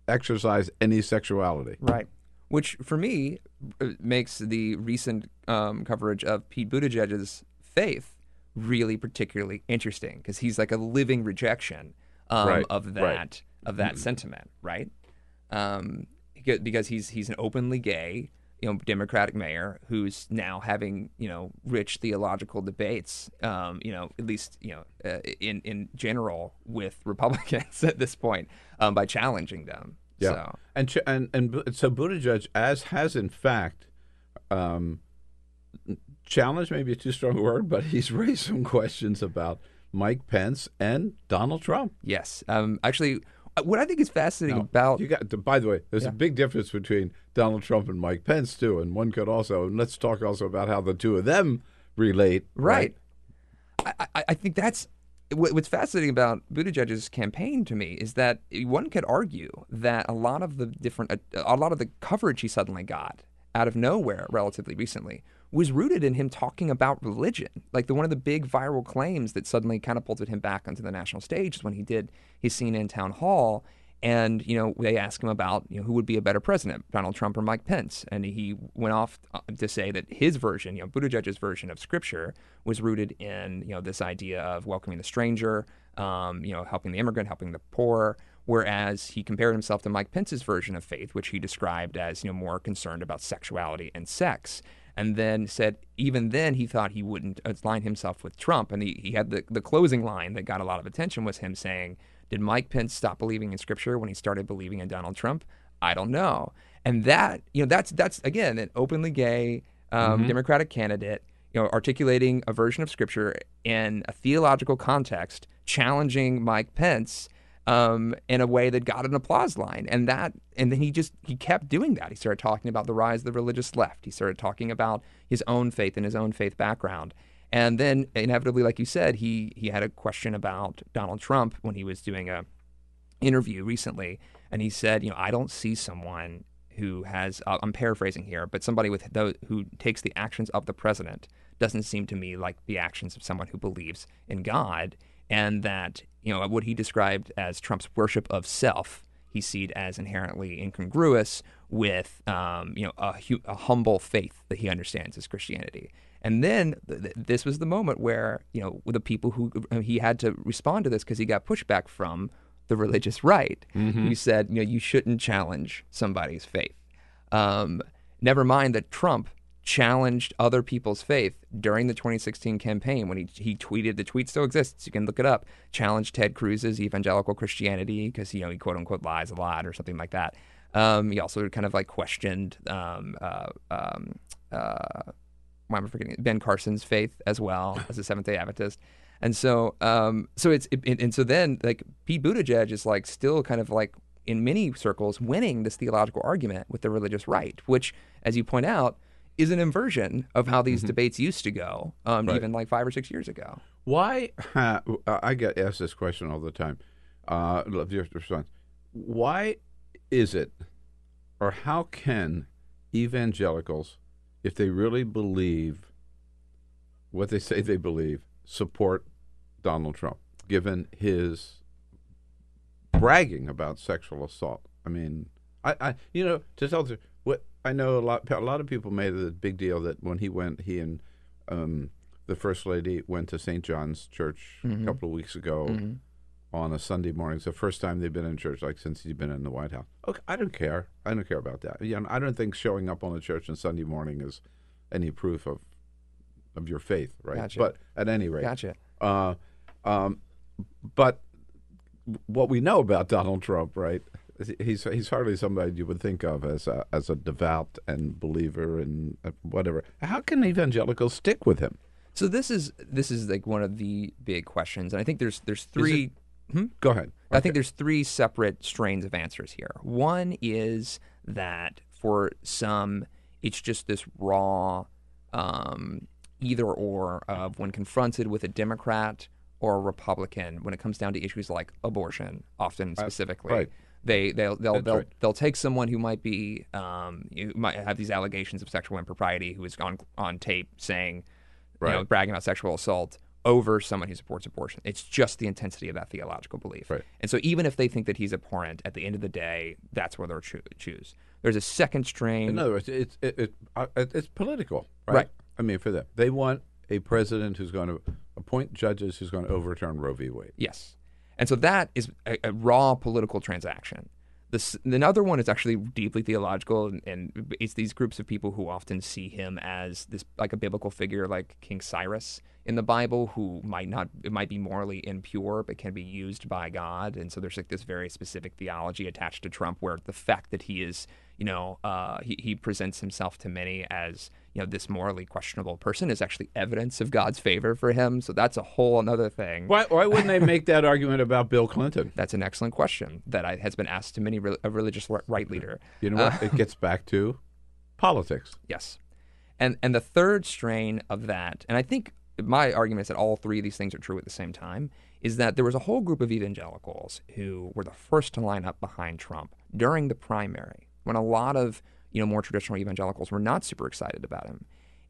exercise any sexuality. Right. Which for me uh, makes the recent um, coverage of Pete Buttigieg's faith really particularly interesting because he's like a living rejection um, Right, of that right. of that sentiment, right? Um, because he's he's an openly gay, you know, Democratic mayor who's now having you know rich theological debates, um, you know, at least you know uh, in in general with <laughs> Republicans at this point um, by challenging them. Yeah, So. and ch- and and so Buttigieg, as has in fact, um, challenged maybe a too strong a word, but he's <laughs> raised some questions about Mike Pence and Donald Trump. Yes. Um, actually, Uh, what I think is fascinating Now, about you got. By the way, there's Yeah. a big difference between Donald Trump and Mike Pence too, and one could also. And let's talk also about how the two of them relate. right, I, I, I think that's what- what's fascinating about Buttigieg's campaign to me is that one could argue that a lot of the different, a, a lot of the coverage he suddenly got out of nowhere relatively recently was rooted in him talking about religion. Like the one of the big viral claims that suddenly catapulted him back onto the national stage is when he did his CNN town hall. And you know they asked him about you know who would be a better president, Donald Trump or Mike Pence, and he went off uh, to say that his version, you know, Buttigieg's version of Scripture, was rooted in you know this idea of welcoming the stranger, um, you know, helping the immigrant, helping the poor. Whereas he compared himself to Mike Pence's version of faith, which he described as you know more concerned about sexuality and sex and then said even then he thought he wouldn't align himself with Trump. And he, he had the, the closing line that got a lot of attention was him saying, Did Mike Pence stop believing in scripture when he started believing in Donald Trump? I don't know. And that, you know, that's that's again an openly gay um, Mhm. Democratic candidate, you know, articulating a version of scripture in a theological context, challenging Mike Pence um, in a way that got an applause line. And that, and then he just he kept doing that. He started talking about the rise of the religious left. He started talking about his own faith and his own faith background. And then inevitably, like you said, he he had a question about Donald Trump when he was doing a interview recently, and he said, you know, I don't see someone who has uh, I'm paraphrasing here, but somebody with those who takes the actions of the president doesn't seem to me like the actions of someone who believes in God, and that you know what he described as Trump's worship of self. He sees as inherently incongruous with, um, you know, a, hu- a humble faith that he understands as Christianity. And then th- th- this was the moment where, you know, the people who he had to respond to this because he got pushback from the religious right, Mhm. who said, you know, you shouldn't challenge somebody's faith. Um, never mind that Trump challenged other people's faith during the 2016 campaign when he, he tweeted the tweet still exists. You can look it up. Challenged ted cruz's evangelical christianity because you know he quote unquote lies a lot or something like that. Um, he also kind of like questioned um, uh, um, uh, why am I forgetting Ben Carson's faith as well as a Seventh Day Adventist, and so um, so it's it, and so then like Pete Buttigieg is like still kind of like in many circles winning this theological argument with the religious right, which, as you point out, is an inversion of how these debates used to go, um, Right. even like five or six years ago. Why? <laughs> I get asked this question all the time. Uh, love your response. Why is it, or how can evangelicals, if they really believe what they say they believe, support Donald Trump, given his bragging about sexual assault? I mean, I, I you know, to tell the truth, what I know a lot, a lot of people made a big deal that when he went, he and um, the first lady went to St. John's Church Mhm. a couple of weeks ago Mhm. on a Sunday morning. It's the first time they've been in church like since he's been in the White House. Okay, I don't care. I don't care about that. Yeah, I don't think showing up on a church on Sunday morning is any proof of of your faith, right? Gotcha. But at any rate, Gotcha. Uh, um, but what we know about Donald Trump, right? He's he's hardly somebody you would think of as a, as a devout and believer and uh, whatever. How can evangelicals stick with him? So this is this is like one of the big questions, and I think there's there's three. Hmm? Go ahead. I think there's three separate strains of answers here. One is that for some, it's just this raw um, either or of when confronted with a Democrat or a Republican when it comes down to issues like abortion, often Uh, specifically. right. They they'll they'll they'll, right. they'll take someone who might be um, who might have these allegations of sexual impropriety who is on on tape saying you know, Right. bragging about sexual assault over someone who supports abortion. It's just the intensity of that theological belief. Right. And so even if they think that he's abhorrent, at the end of the day, that's where they'll choo- choose. There's a second strain. In other words, it's it, it, uh, it, it's political, right? Right. I mean, for them, they want a president who's going to appoint judges who's going to overturn Roe v. Wade. Yes. And so that is a, a raw political transaction. The, s- another one is actually deeply theological, and, and it's these groups of people who often see him as this like a biblical figure, like King Cyrus in the Bible, who might not it might be morally impure, but can be used by God. And so there's like this very specific theology attached to Trump, where the fact that he is, you know, uh, he he presents himself to many as you know this morally questionable person is actually evidence of God's favor for him. So that's a whole another thing. Why, why wouldn't they make that argument about Bill Clinton? <laughs> That's an excellent question that I, has been asked to many re- a religious right leader. You know what? Uh, it gets back to politics. <laughs> yes, and and the third strain of that, and I think my argument is that all three of these things are true at the same time, is that there was a whole group of evangelicals who were the first to line up behind Trump during the primary, when a lot of you know more traditional evangelicals were not super excited about him,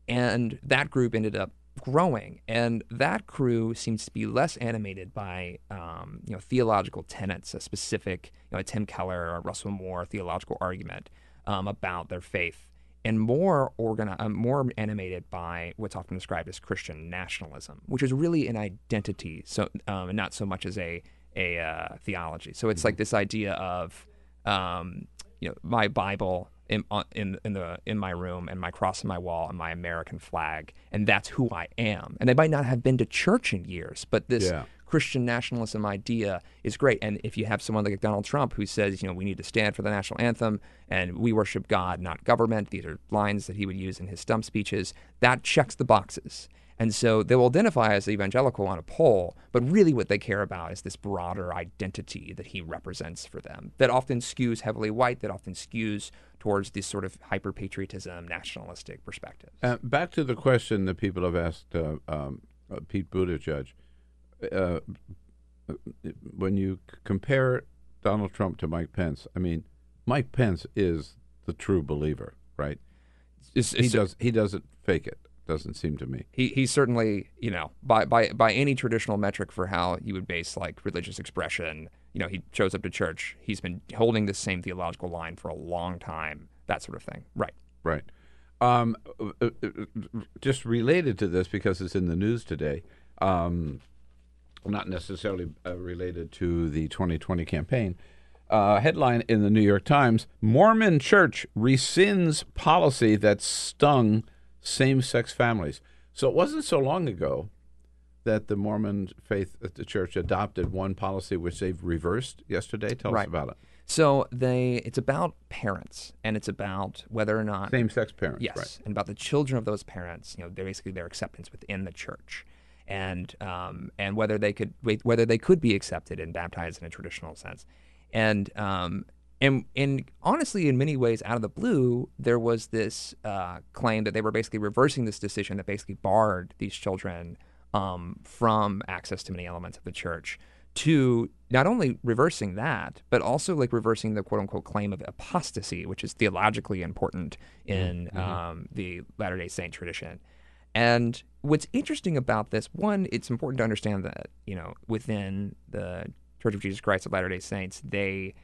and that group ended up growing, and that crew seems to be less animated by um, you know theological tenets, a specific you know a Tim Keller or Russell Moore theological argument um, about their faith, and more organi- uh, more animated by what's often described as Christian nationalism, which is really an identity, so um, and not so much as a a uh, theology. So it's like this idea of um, you know my Bible in, uh, in in the in my room and my cross on my wall and my American flag, and that's who I am. And they might not have been to church in years, but this Yeah. Christian nationalism idea is great. And if you have someone like Donald Trump who says, you know, we need to stand for the national anthem and we worship God, not government, these are lines that he would use in his stump speeches, that checks the boxes. And so they will identify as evangelical on a poll, but really what they care about is this broader identity that he represents for them that often skews heavily white, that often skews towards this sort of hyper patriotism, nationalistic perspective. Uh, back to the question that people have asked uh, um, uh, Pete Buttigieg. Uh, when you compare Donald Trump to Mike Pence, I mean, Mike Pence is the true believer, right? It's- he does. He doesn't fake it. Doesn't seem to me. he he's certainly you know by by by any traditional metric for how you would base like religious expression you know he shows up to church he's been holding this same theological line for a long time that sort of thing right Right. Um, uh, uh, just related to this because it's in the news today. Um, not necessarily uh, related to the 2020 campaign. Uh, headline in the New York Times: Mormon Church rescinds policy that stung same-sex families. So it wasn't so long ago that the Mormon faith at the church adopted one policy which they've reversed yesterday. Tell us about it. So they, it's about parents, and it's about whether or not Same-sex parents, Yes, right. and about the children of those parents. You know, they're basically their acceptance within the church, and um, and whether they could whether they could be accepted and baptized in a traditional sense, and um, and and honestly, in many ways, out of the blue, there was this uh, claim that they were basically reversing this decision that basically barred these children um, from access to many elements of the church to not only reversing that, but also like reversing the quote unquote claim of apostasy, which is theologically important in um, the Latter day Saint tradition. And what's interesting about this, one, it's important to understand that, you know, within the Church of Jesus Christ of Latter day Saints, they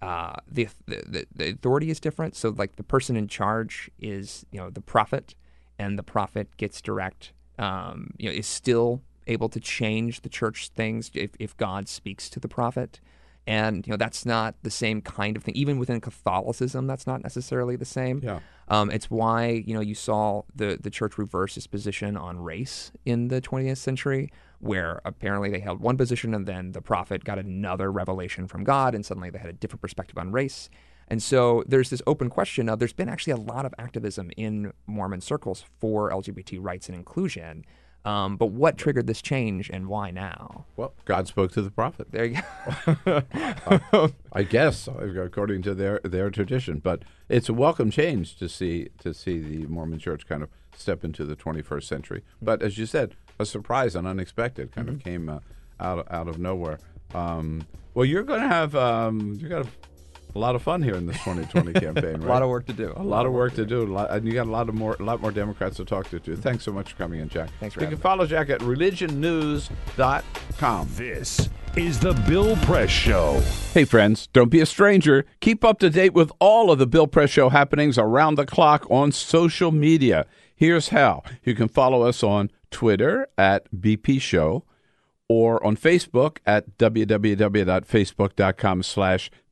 uh, the, the the authority is different. So like the person in charge is you know the prophet, and the prophet gets direct. Um, you know, is still able to change the church things if if God speaks to the prophet, and you know that's not the same kind of thing. Even within Catholicism, that's not necessarily the same. Yeah. Um, it's why you know you saw the the church reverse its position on race in the 20th century, where apparently they held one position and then the prophet got another revelation from God, and suddenly they had a different perspective on race. And so there's this open question of there's been actually a lot of activism in Mormon circles for LGBT rights and inclusion. Um, but what triggered this change and why now? Well, God spoke to the prophet. There you go. <laughs> I guess, according to their their tradition. But it's a welcome change to see to see the Mormon Church kind of step into the 21st century. But as you said, a surprise and unexpected kind of came uh, out of, out of nowhere. Um, well, you're going to have um, you got a lot of fun here in this 2020 <laughs> campaign. Right? A lot of work to do. A lot of work to do, a lot, and you got a lot of more, a lot more Democrats to talk to. Too. Thanks so much for coming in, Jack. Thanks for You having can follow Jack at religionnews.com. This is the Bill Press Show. Hey, friends, don't be a stranger. Keep up to date with all of the Bill Press Show happenings around the clock on social media. Here's how you can follow us on Twitter at BP Show or on Facebook at www.facebook.com slash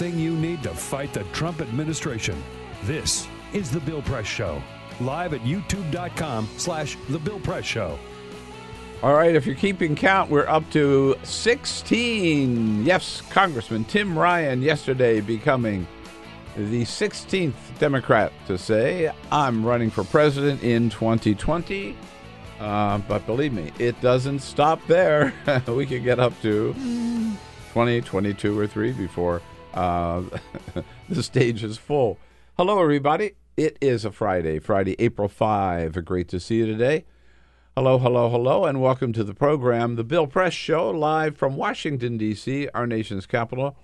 Everything you need to fight the Trump administration. This is the Bill Press Show. Live at youtube.com slash the Bill Press Show. All right, if you're keeping count, we're up to 16. Yes, Congressman Tim Ryan yesterday becoming the 16th Democrat to say, I'm running for president in 2020. Uh, but believe me, it doesn't stop there. <laughs> we could get up to 20, 22, or 3 before uh, <laughs> the stage is full. Hello, everybody. It is a Friday, Friday, April 5. Great to see you today. Hello, hello, hello, and welcome to the program, The Bill Press Show, live from Washington, D.C., our nation's capital,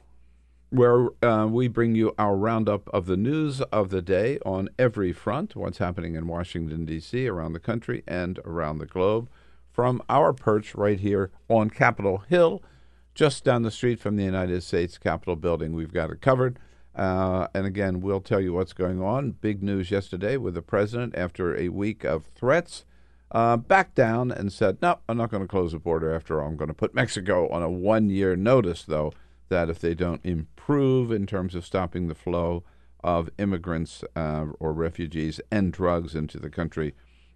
where uh, we bring you our roundup of the news of the day on every front, what's happening in Washington, D.C., around the country, and around the globe, from our perch right here on Capitol Hill, just down the street from the United States Capitol building. We've got it covered. Uh, and again, we'll tell you what's going on. Big news yesterday with the president after a week of threats uh, backed down and said, no, I'm not going to close the border after all. I'm going to put <laughs> Mexico on a one year notice, though, that if they don't improve in terms of stopping the flow of immigrants uh, or refugees and drugs into the country,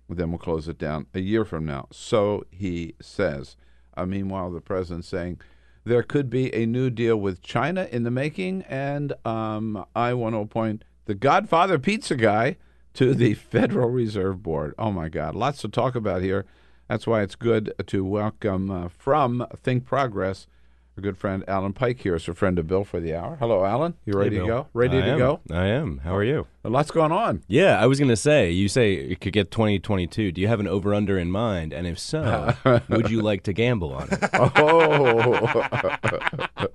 then we'll close it down a year from now. So he says. Uh, meanwhile, the president's saying there could be a new deal with China in the making, and um, I want to appoint the Godfather Pizza guy to the <laughs> Federal Reserve Board. Oh my God, lots to talk about here. That's why it's good to welcome uh, from Think Progress our good friend Alan Pyke here is a friend of Bill for the hour. Hello, Alan. You ready Hey, to go? Ready I to am. go? I am. How are you? A lot's going on. Yeah, I was going to say, you say it could get 2022. Do you have an over under in mind? And if so, <laughs> would you like to gamble on it? <laughs> Oh,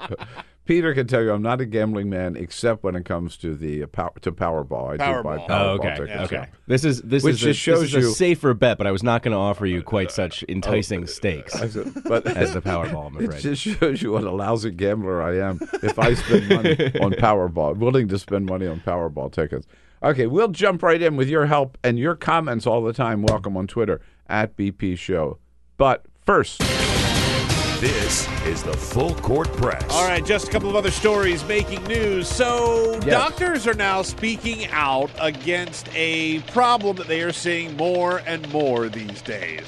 <laughs> Peter can tell you I'm not a gambling man except when it comes to the uh, power, to Powerball. I do buy Powerball. Powerball Oh, okay. tickets. Okay. yeah. This is this Which is a, just shows this is a you- safer bet, but I was not going to offer you quite such <laughs> enticing stakes But as the Powerball. I'm <laughs> It afraid. just shows you what a lousy gambler I am if I spend money on <laughs> Powerball, willing to spend money on Powerball tickets. Okay, we'll jump right in with your help and your comments all the time. Welcome on Twitter at BP Show. But first, This is the Full Court Press. All right, just a couple of other stories making news. So, Yes. doctors are now speaking out against a problem that they are seeing more and more these days.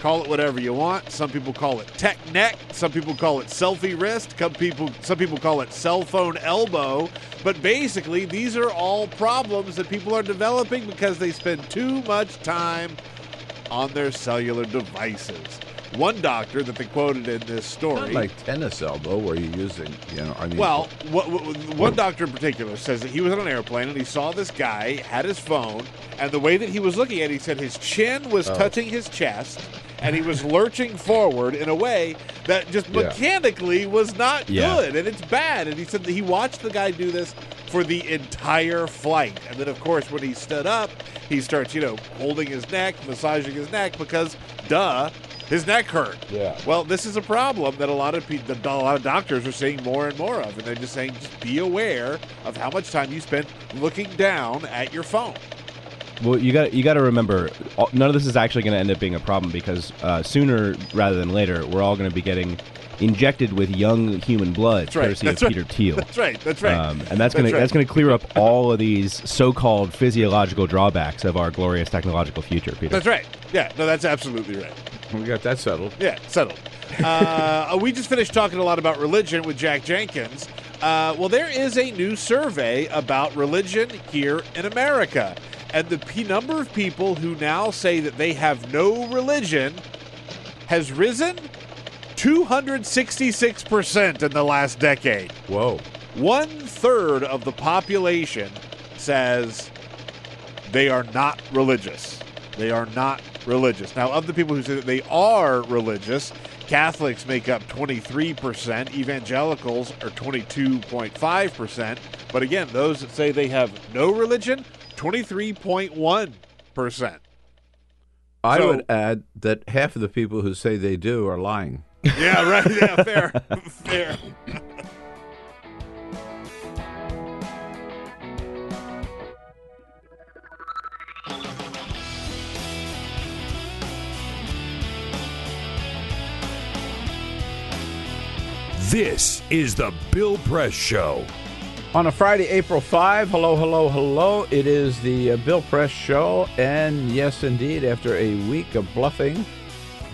Call it whatever you want. Some people call it tech neck. Some people call it selfie wrist. Some people, some people call it cell phone elbow. But basically, these are all problems that people are developing because they spend too much time on their cellular devices. One doctor that they quoted in this story. like tennis elbow where you're using, you know, I mean, Well, what, what, one doctor in particular says that he was on an airplane and he saw this guy had his phone, and the way that he was looking at it, he said his chin was Oh. touching his chest, and he was lurching forward in a way that just Yeah. mechanically was not Yeah. good, and it's bad. And he said that he watched the guy do this for the entire flight, and then of course when he stood up, he starts, you know, holding his neck, massaging his neck because, duh. His neck hurt. Yeah. Well, this is a problem that a lot of people, a lot of doctors are seeing more and more of, and they're just saying, just be aware of how much time you spend looking down at your phone. Well, you got you got to remember, none of this is actually going to end up being a problem because uh, sooner rather than later, we're all going to be getting injected with young human blood, That's right. courtesy That's of right. Peter Thiel. <laughs> That's right. That's right. Um, and that's to right. that's going to clear up all of these so-called physiological drawbacks of our glorious technological future, Peter. That's right. Yeah, no, that's absolutely right. We got that settled. Yeah, settled. uh, we just finished talking a lot about religion with Jack Jenkins. Uh, well, there is a new survey about religion here in America. And the p- number of people who now say that they have no religion has risen 266% in the last decade. Whoa. One third of the population says they are not religious. They are not religious. Now, of the people who say that they are religious, Catholics make up 23%, evangelicals are 22.5%. But again, those that say they have no religion, 23.1%. I So- would add that half of the people who say they do are lying. Yeah, right. Yeah, fair. <laughs> fair. This is the Bill Press Show. On a Friday, April 5, hello, hello, hello. It is the uh, Bill Press Show. And yes, indeed, after a week of bluffing,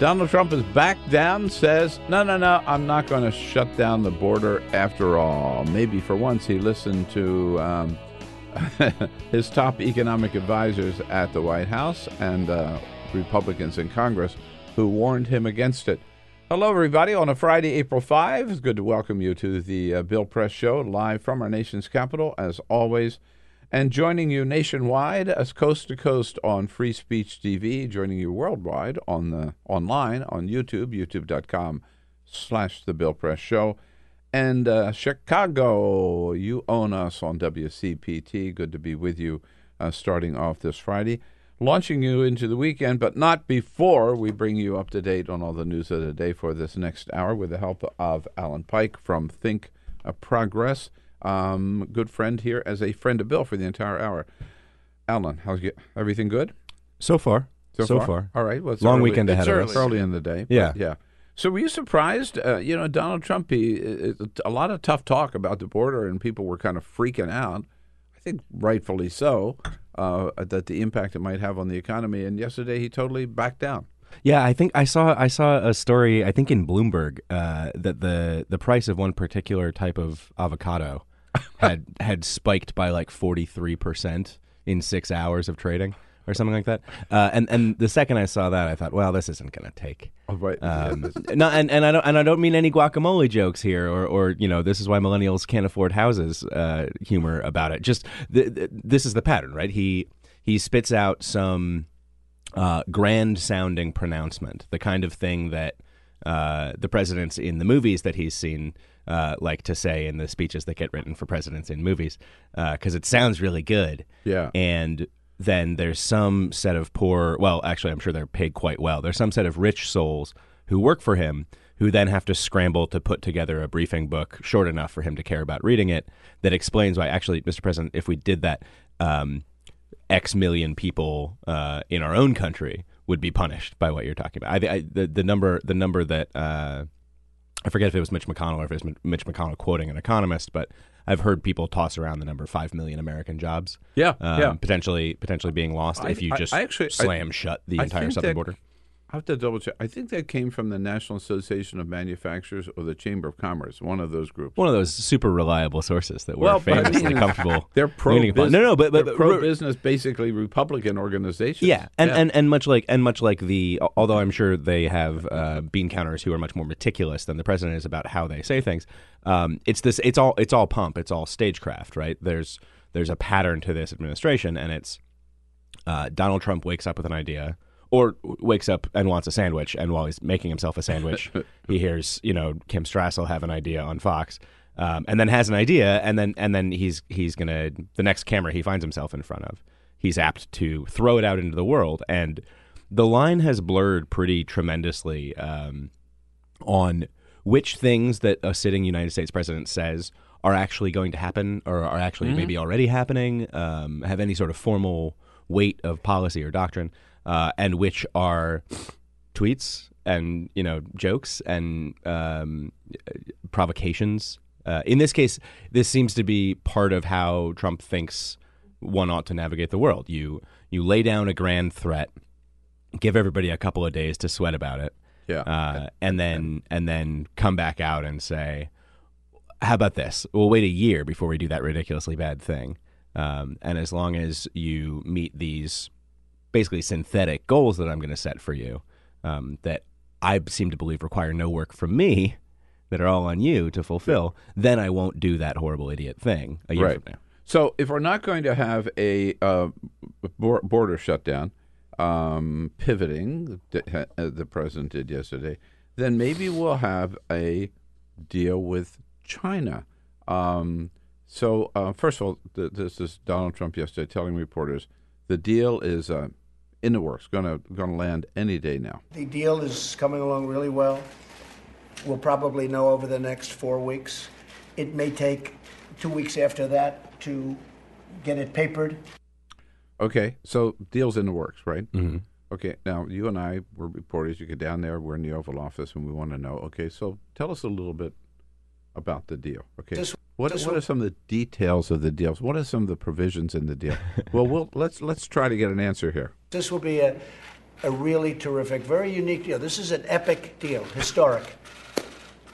Donald Trump is back down, says, no, no, no, I'm not going to shut down the border after all. Maybe for once he listened to um, <laughs> his top economic advisors at the White House and uh, Republicans in Congress who warned him against it. Hello, everybody. On a Friday, April 5, it's good to welcome you to the uh, Bill Press Show, live from our nation's capital, as always. And joining you nationwide, as coast to coast on Free Speech TV, joining you worldwide on the online on YouTube, youtube.com slash The Bill Press Show. And uh, Chicago, you own us on WCPT. Good to be with you uh, starting off this Friday launching you into the weekend, but not before we bring you up to date on all the news of the day for this next hour with the help of Alan Pyke from Think uh, Progress. Um, good friend here as a friend of Bill for the entire hour. Alan, how's you, everything good? So far. So, So far? far. All right. Well, it's Long early- weekend ahead of us. Early in the day. Yeah. Yeah. So were you surprised? Uh, you know, Donald Trump, he, it, it- a lot of tough talk about the border, and people were kind of freaking out. I think rightfully so, uh, that the impact it might have on the economy. And yesterday, he totally backed down. Yeah, I think I saw I saw a story I think in Bloomberg uh, that the the price of one particular type of avocado <laughs> had had spiked by like forty three percent in six hours of trading or something like that. Uh, and and the second I saw that, I thought, well, this isn't going to take. Oh, right. Um, <laughs> no, and, and I don't and I don't mean any guacamole jokes here, or or you know, this is why millennials can't afford houses. Uh, humor about it. Just th- th- this is the pattern, right? He he spits out some uh, grand sounding pronouncement, the kind of thing that uh, the presidents in the movies that he's seen uh, like to say in the speeches that get written for presidents in movies because it sounds really good. Yeah. And then there's some set of poor, well, actually, I'm sure they're paid quite well. There's some set of rich souls who work for him who then have to scramble to put together a briefing book short enough for him to care about reading it that explains why, actually, Mr. President, if we did that, um, X million people uh, in our own country would be punished by what you're talking about. I, I, the, the number the number that uh, I forget if it was Mitch McConnell or if it was Mitch McConnell quoting an economist, but I've heard people toss around the number five million American jobs. Yeah, um, yeah. potentially potentially being lost I- if you just I actually- slam shut the entire southern border. I have to double check. I think that came from the National Association of Manufacturers or the Chamber of Commerce, one of those groups. One of those super reliable sources that we're Well, I famously mean, comfortable. <laughs> They're pro business. No, no, but, but, pro business, basically Republican organizations. Yeah, and, and and much like and much like the although I'm sure they have uh, bean counters who are much more meticulous than the president is about how they say things. Um, it's this. It's all. It's all pump. It's all stagecraft. Right. There's there's a pattern to this administration, and it's uh, Donald Trump wakes up with an idea. Or wakes up and wants a sandwich, and while he's making himself a sandwich, <laughs> he hears you know Kim Strassel have an idea on Fox, um, and then has an idea, and then and then he's he's gonna the next camera he finds himself in front of, he's apt to throw it out into the world, and the line has blurred pretty tremendously um, on which things that a sitting United States president says are actually going to happen or are actually Mhm. maybe already happening, um, have any sort of formal weight of policy or doctrine, uh, and which are tweets and you know jokes and um, provocations. Uh, in this case, this seems to be part of how Trump thinks one ought to navigate the world. You you lay down a grand threat, give everybody a couple of days to sweat about it, Yeah. uh, and then and then come back out and say, "How about this? We'll wait a year before we do that ridiculously bad thing." Um, and as long as you meet these basically synthetic goals that I'm going to set for you, um, that I seem to believe require no work from me, that are all on you to fulfill, then I won't do that horrible idiot thing a year right. from now. So if we're not going to have a uh, border shutdown, um, pivoting that uh, the president did yesterday, then maybe we'll have a deal with China. Um, so uh, first of all, th- this is Donald Trump yesterday telling reporters the deal is uh, in the works, going to going to land any day now. The deal is coming along really well. We'll probably know over the next four weeks. It may take two weeks after that to get it papered. Okay, so deals in the works, right? Mm-hmm. Okay, now you and I were reporters. You get down there. We're in the Oval Office, and we want to know. Okay, so tell us a little bit about the deal. Okay, This- what this what are some of the details of the deals? What are some of the provisions in the deal? <laughs> well, we'll let's let's try to get an answer here. This will be a, a really terrific, very unique deal. This is an epic deal, historic,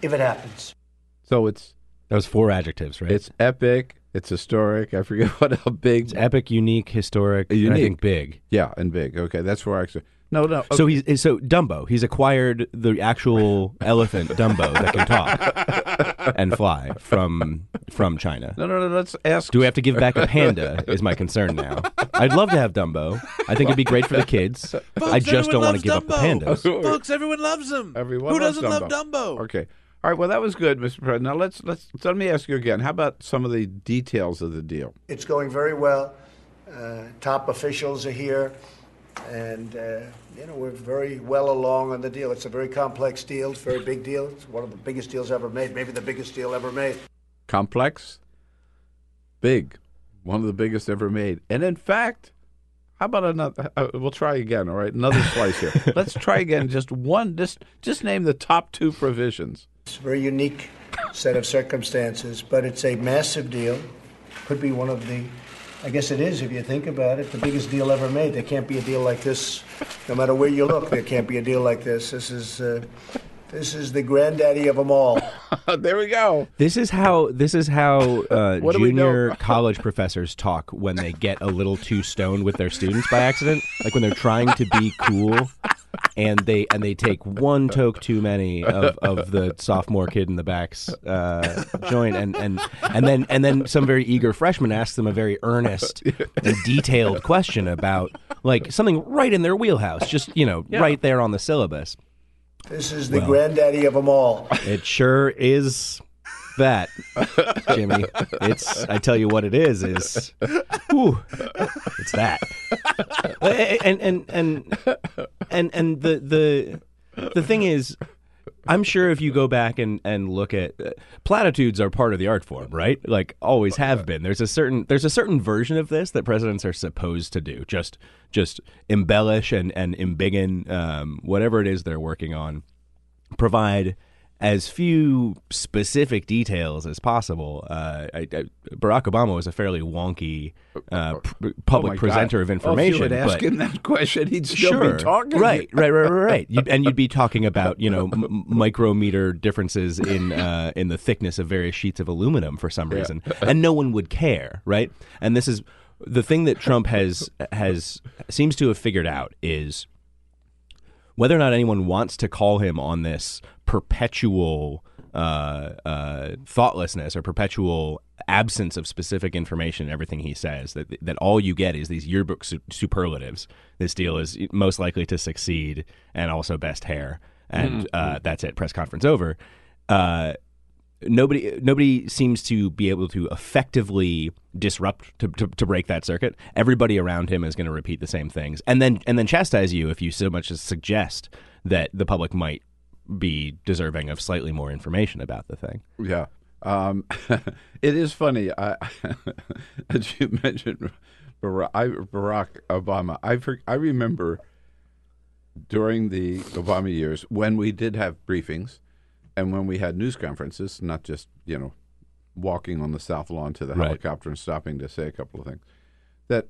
if it happens. So it's That was four adjectives, right? it's epic. It's historic. I forget <laughs> what how big. It's epic, unique, historic, and I Unique. think big. Yeah, and big. Okay, that's where I actually. No, no. So he's so Dumbo. He's acquired the actual <laughs> elephant Dumbo that can talk <laughs> and fly from from China. no, no, no. Let's ask. Do we have to give back a panda? Is my concern now. I'd love to have Dumbo. I think it'd be great for the kids. <laughs> I just don't want to give up the pandas. Folks, everyone loves them. Everyone Who loves doesn't love Dumbo. Dumbo? Okay. All right. Well, that was good, Mr. President. Now let's let's let me ask you again. How about some of the details of the deal? It's going very well. Uh, top officials are here, and uh, you know we're very well along on the deal. It's a very complex deal. It's a very big deal. It's one of the biggest deals ever made. Maybe the biggest deal ever made. Complex, big, one of the biggest ever made. And in fact, how about another? Uh, we'll try again. All right, another slice here. <laughs> Let's try again. Just one. Just just name the top two provisions. It's a very unique set of circumstances, but it's a massive deal. Could be one of the, I guess it is if you think about it, the biggest deal ever made. There can't be a deal like this, no matter where you look. There can't be a deal like this. This is, uh, this is the granddaddy of them all. <laughs> there we go. This is how this is how uh, <laughs> What do we know? junior college professors talk when they get a little too stoned with their students by accident, like when they're trying to be cool. And they and they take one toke too many of, of the sophomore kid in the back's uh, joint, and, and and then and then some very eager freshman asks them a very earnest and detailed question about like something right in their wheelhouse, just you know Yeah. right there on the syllabus. This is the Well. granddaddy of them all. It sure is that, Jimmy. It's I tell you what it is is whew, it's that. And and and and and the the the thing is I'm sure if you go back and, and look at uh, platitudes are part of the art form, right? Like always have been. There's a certain there's a certain version of this that presidents are supposed to do. Just just embellish and and embiggen um, whatever it is they're working on. Provide as few specific details as possible. Uh, I, I, Barack Obama was a fairly wonky uh, p- public Oh presenter God. of Oh, information. if you would ask him that question, he'd still sure. be talking. Right, right, right, right, right. You'd, and you'd be talking about you know m- micrometer differences in uh, in the thickness of various sheets of aluminum for some Yeah. reason, and no one would care, right? And this is the thing that Trump has has seems to have figured out is whether or not anyone wants to call him on this perpetual uh, uh, thoughtlessness or perpetual absence of specific information in everything he says that that all you get is these yearbook su- superlatives. This deal is most likely to succeed and also best hair. And Mhm. uh, that's it. Press conference over. Uh, nobody nobody seems to be able to effectively disrupt to, to, to break that circuit everybody around him is going to repeat the same things and then and then chastise you if you so much as suggest that the public might be deserving of slightly more information about the thing Yeah. Um, <laughs> it is funny. I, <laughs> as you mentioned, Barack, Obama. I I remember during the Obama years when we did have briefings, and when we had news conferences, not just you know walking on the south lawn to the Right. helicopter and stopping to say a couple of things. That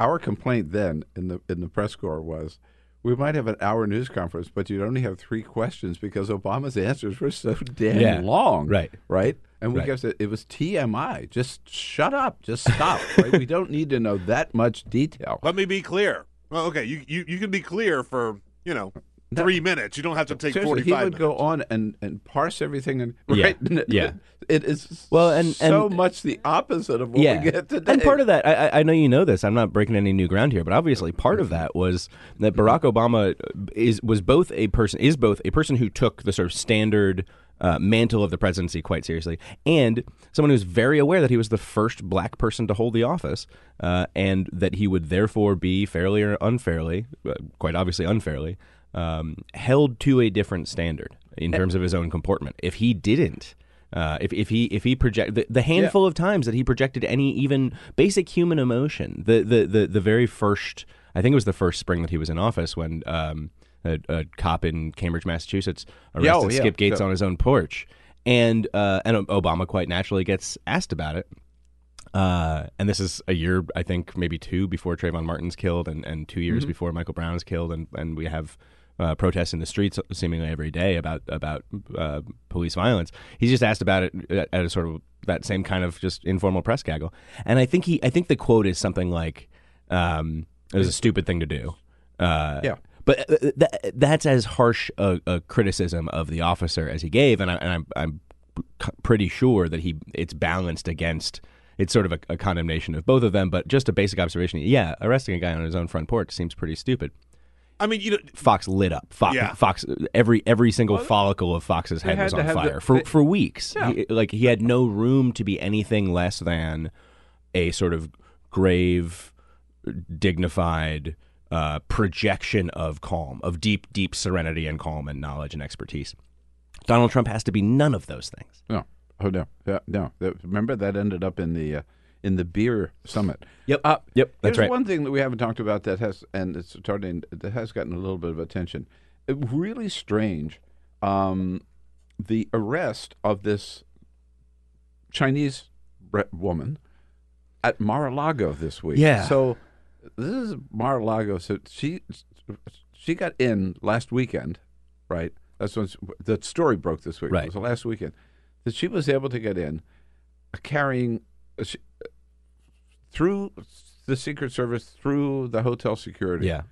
our complaint then in the in the press corps was. We might have an hour news conference, but you'd only have three questions because Obama's <laughs> answers were so damn Yeah. long Right. right? And we Right. guessed it, it was TMI. Just shut up. Just stop. <laughs> right? We don't need to know that much detail. Let me be clear. Well, okay, you, you you can be clear for you know three minutes. You don't have to take Seriously, forty he would minutes. go on and, and parse everything and Yeah. right. <laughs> Yeah. It is Well, and- so and- much the opposite of what yeah, we get today. and part of that, I, I- I know you know this. I'm not breaking any new ground here, but obviously part of that was that Barack Obama is was both a person is both a person who took the sort of standard uh, mantle of the presidency quite seriously, and someone who's very aware that he was the first black person to hold the office, uh, and that he would therefore be fairly or unfairly, uh, quite obviously unfairly, um, held to a different standard in terms of his own comportment. If he didn't. Uh, if, if he if he project the, the handful of times that he projected any even basic human emotion, the, the the the very first I think it was the first spring that he was in office when um, a, a cop in Cambridge, Massachusetts, Yeah, arrested oh, yeah, Skip Gates yeah. on his own porch, and uh, and Obama quite naturally gets asked about it. Uh, and this is a year, I think, maybe two before Trayvon Martin's killed, and, and two years Mhm. before Michael Brown is killed, and, and we have uh, protests in the streets seemingly every day about about uh, police violence. He's just asked about it at, at a sort of that same kind of just informal press gaggle, and I think he, I think the quote is something like, um, "It was a stupid thing to do." Uh, Yeah. but uh, th- that's as harsh a, a criticism of the officer as he gave, and, I, and I'm, I'm pretty sure that he it's balanced against it's sort of a, a condemnation of both of them, but just a basic observation. Yeah, arresting a guy on his own front porch seems pretty stupid. I mean, you know, Fox lit up. Fox, Yeah. Fox every every single follicle of Fox's head was on have the- fire for they- for weeks. Yeah. He- like he had no room to be anything less than a sort of grave, dignified uh, projection of calm, of deep, deep serenity and calm and knowledge and expertise. Donald Trump has to be none of those things. No. Oh no. Yeah, no. Remember that ended up in the uh, in the beer summit. Yep. Uh, Yep, that's right. one thing that we haven't talked about that has and it's starting that has gotten a little bit of attention. It, really strange. Um, the arrest of this Chinese woman at Mar-a-Lago this week. Yeah. So this is Mar-a-Lago. So she she got in last weekend, right? That's when the story broke this week. Right. It was the last weekend that she was able to get in, uh, carrying uh, she, through the Secret Service, through the hotel security. Yeah.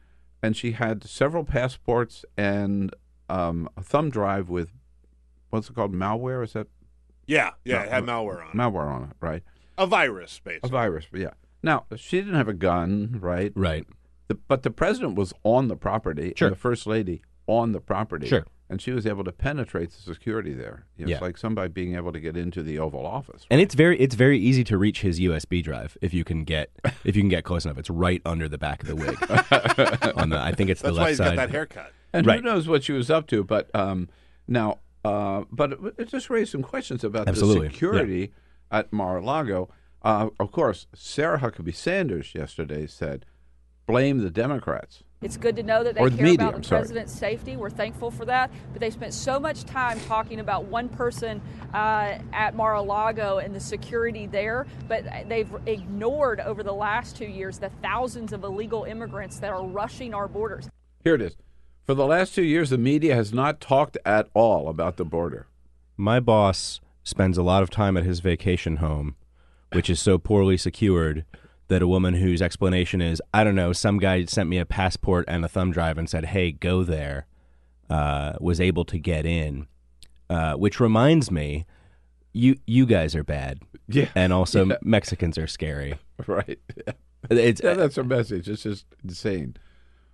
And she had several passports and um, a thumb drive with what's it called? Malware? Is that yeah, yeah, No, it had malware on it. malware on it? Right. A virus, basically. A virus, yeah. Now she didn't have a gun, right? Right. The, but the president was on the property, Sure. and the first lady on the property. Sure. And she was able to penetrate the security there. It's Yeah. like somebody being able to get into the Oval Office. And it's very it's very easy to reach his USB drive if you can get <laughs> if you can get close enough. It's right under the back of the wig. <laughs> On the I think it's That's the why left he's side. got that haircut. And Right. who knows what she was up to? But um, now, uh, but it, it just raised some questions about Absolutely, the security at Mar-a-Lago. Uh, of course, Sarah Huckabee Sanders yesterday said, "Blame the Democrats." It's good to know that they the care media, about the president's safety. We're thankful for that. But they spent so much time talking about one person uh, at Mar-a-Lago and the security there, but they've ignored over the last two years the thousands of illegal immigrants that are rushing our borders. Here it is. For the last two years, the media has not talked at all about the border. My boss spends a lot of time at his vacation home, which is so poorly secured that a woman whose explanation is, I don't know, some guy sent me a passport and a thumb drive and said, hey, go there, uh, was able to get in. Uh, which reminds me, you you guys are bad. Yeah. And also Yeah. Mexicans are scary. <laughs> Right. It's, yeah, that's her message. It's just insane.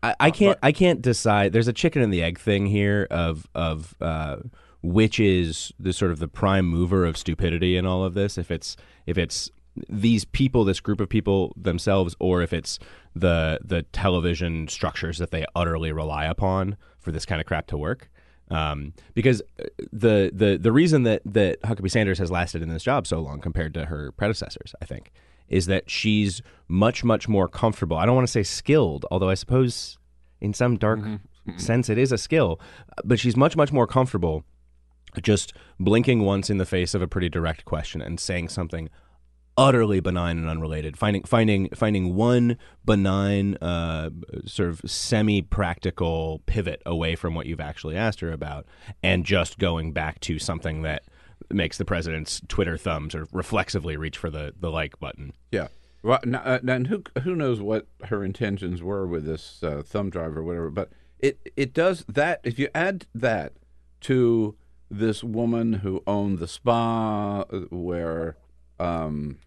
I, I can't I can't decide. There's a chicken and the egg thing here of of uh, which is the sort of the prime mover of stupidity in all of this. If it's if it's these people, this group of people themselves, or if it's the the television structures that they utterly rely upon for this kind of crap to work. Um, because uh, the the the reason that that Huckabee Sanders has lasted in this job so long compared to her predecessors, I think, is that she's much much more comfortable. I don't want to say skilled, although I suppose in some dark sense it is a skill, but she's much much more comfortable just blinking once in the face of a pretty direct question and saying something utterly benign and unrelated finding finding finding one benign uh, sort of semi-practical pivot away from what you've actually asked her about and just going back to something that makes the president's twitter thumb sort of reflexively reach for the, the like button Yeah. Well, uh, and who who knows what her intentions were with this uh, thumb drive or whatever? But it it does that. If you add that to this woman who owned the spa uh, where, um,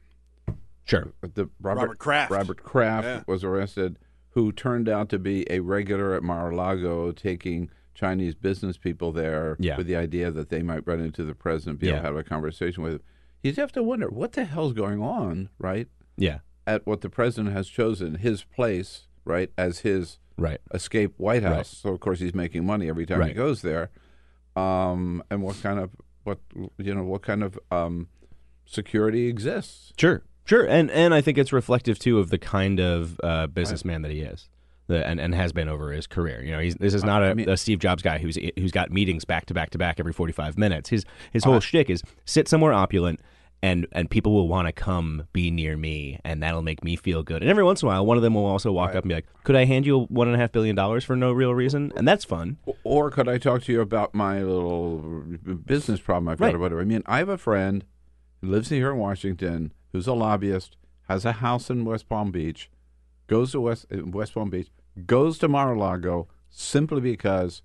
sure, the Robert, Robert Kraft. Robert Kraft Yeah. was arrested, who turned out to be a regular at Mar-a-Lago, taking Chinese business people there Yeah. with the idea that they might run into the president, be able to have a conversation with him. You have to wonder what the hell's going on, right? Yeah. At what the president has chosen his place, right, as his right escape White House. Right. So of course he's making money every time he goes there. Um, and what kind of what you know what kind of um, security exists? Sure, sure, and and I think it's reflective too of the kind of uh, businessman that he is, the, and and has been over his career. You know, he's, this is not a, I mean- a Steve Jobs guy who's who's got meetings back to back to back every forty five minutes. His his whole shtick is sit somewhere opulent. And, and people will want to come be near me, and that'll make me feel good. And every once in a while, one of them will also walk up and be like, "Could I hand you one and a half billion dollars for no real reason?" And that's fun. Or could I talk to you about my little business problem I've got Right. or whatever? I mean, I have a friend who lives here in Washington who's a lobbyist, has a house in West Palm Beach, goes to West uh, West Palm Beach, goes to Mar-a-Lago simply because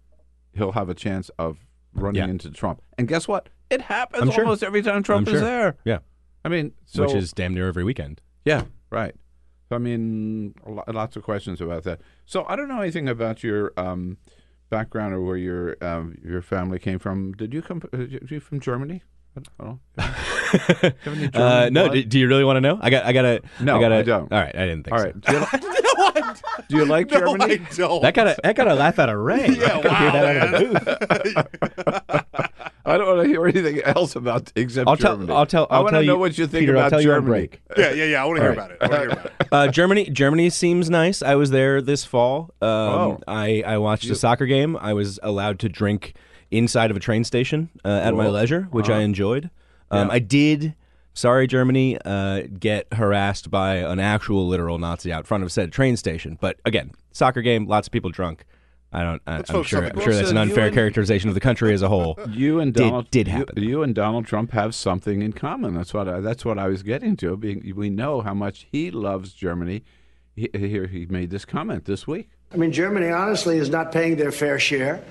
he'll have a chance of running Yeah. into Trump. And guess what? It happens I'm sure. almost every time Trump I'm is sure. there. Yeah, I mean, so which is damn near every weekend. yeah, right. So, I mean, lots of questions about that. So I don't know anything about your um, background or where your um, your family came from. Did you come? Uh, you you from Germany? I don't know. <laughs> Have any Uh, no, do, do you really want to know? I got, I got to. No, I, gotta, I don't. All right, I didn't think All so. right. Do you, <laughs> do you like <laughs> No, Germany? I don't. That got a that got a laugh out of Ray. Yeah, I that out of the wow, booth. I don't want to hear anything else about except I'll tell- Germany. I'll tell- I I'll want to know you- what you think Peter, I'll about tell you Germany. break. Yeah, yeah, yeah. I want to hear All about right. it. I want to hear about it. Uh, Germany, Germany seems nice. I was there this fall. Um, Oh. I I watched a soccer game. I was allowed to drink inside of a train station uh, at my leisure, which I Uh-huh. enjoyed. Um, Yeah. I did. Sorry, Germany. Uh, get harassed by an actual literal Nazi out front of said train station. But again, soccer game, lots of people drunk. I don't. I, I'm, sure. I'm sure that's an unfair and- characterization of the country as a whole. <laughs> You and Donald did you- happen. You, and Donald Trump have something in common. That's what I, that's what I was getting to. Being, we know how much he loves Germany. He, here he made this comment this week. I mean, Germany honestly is not paying their fair share.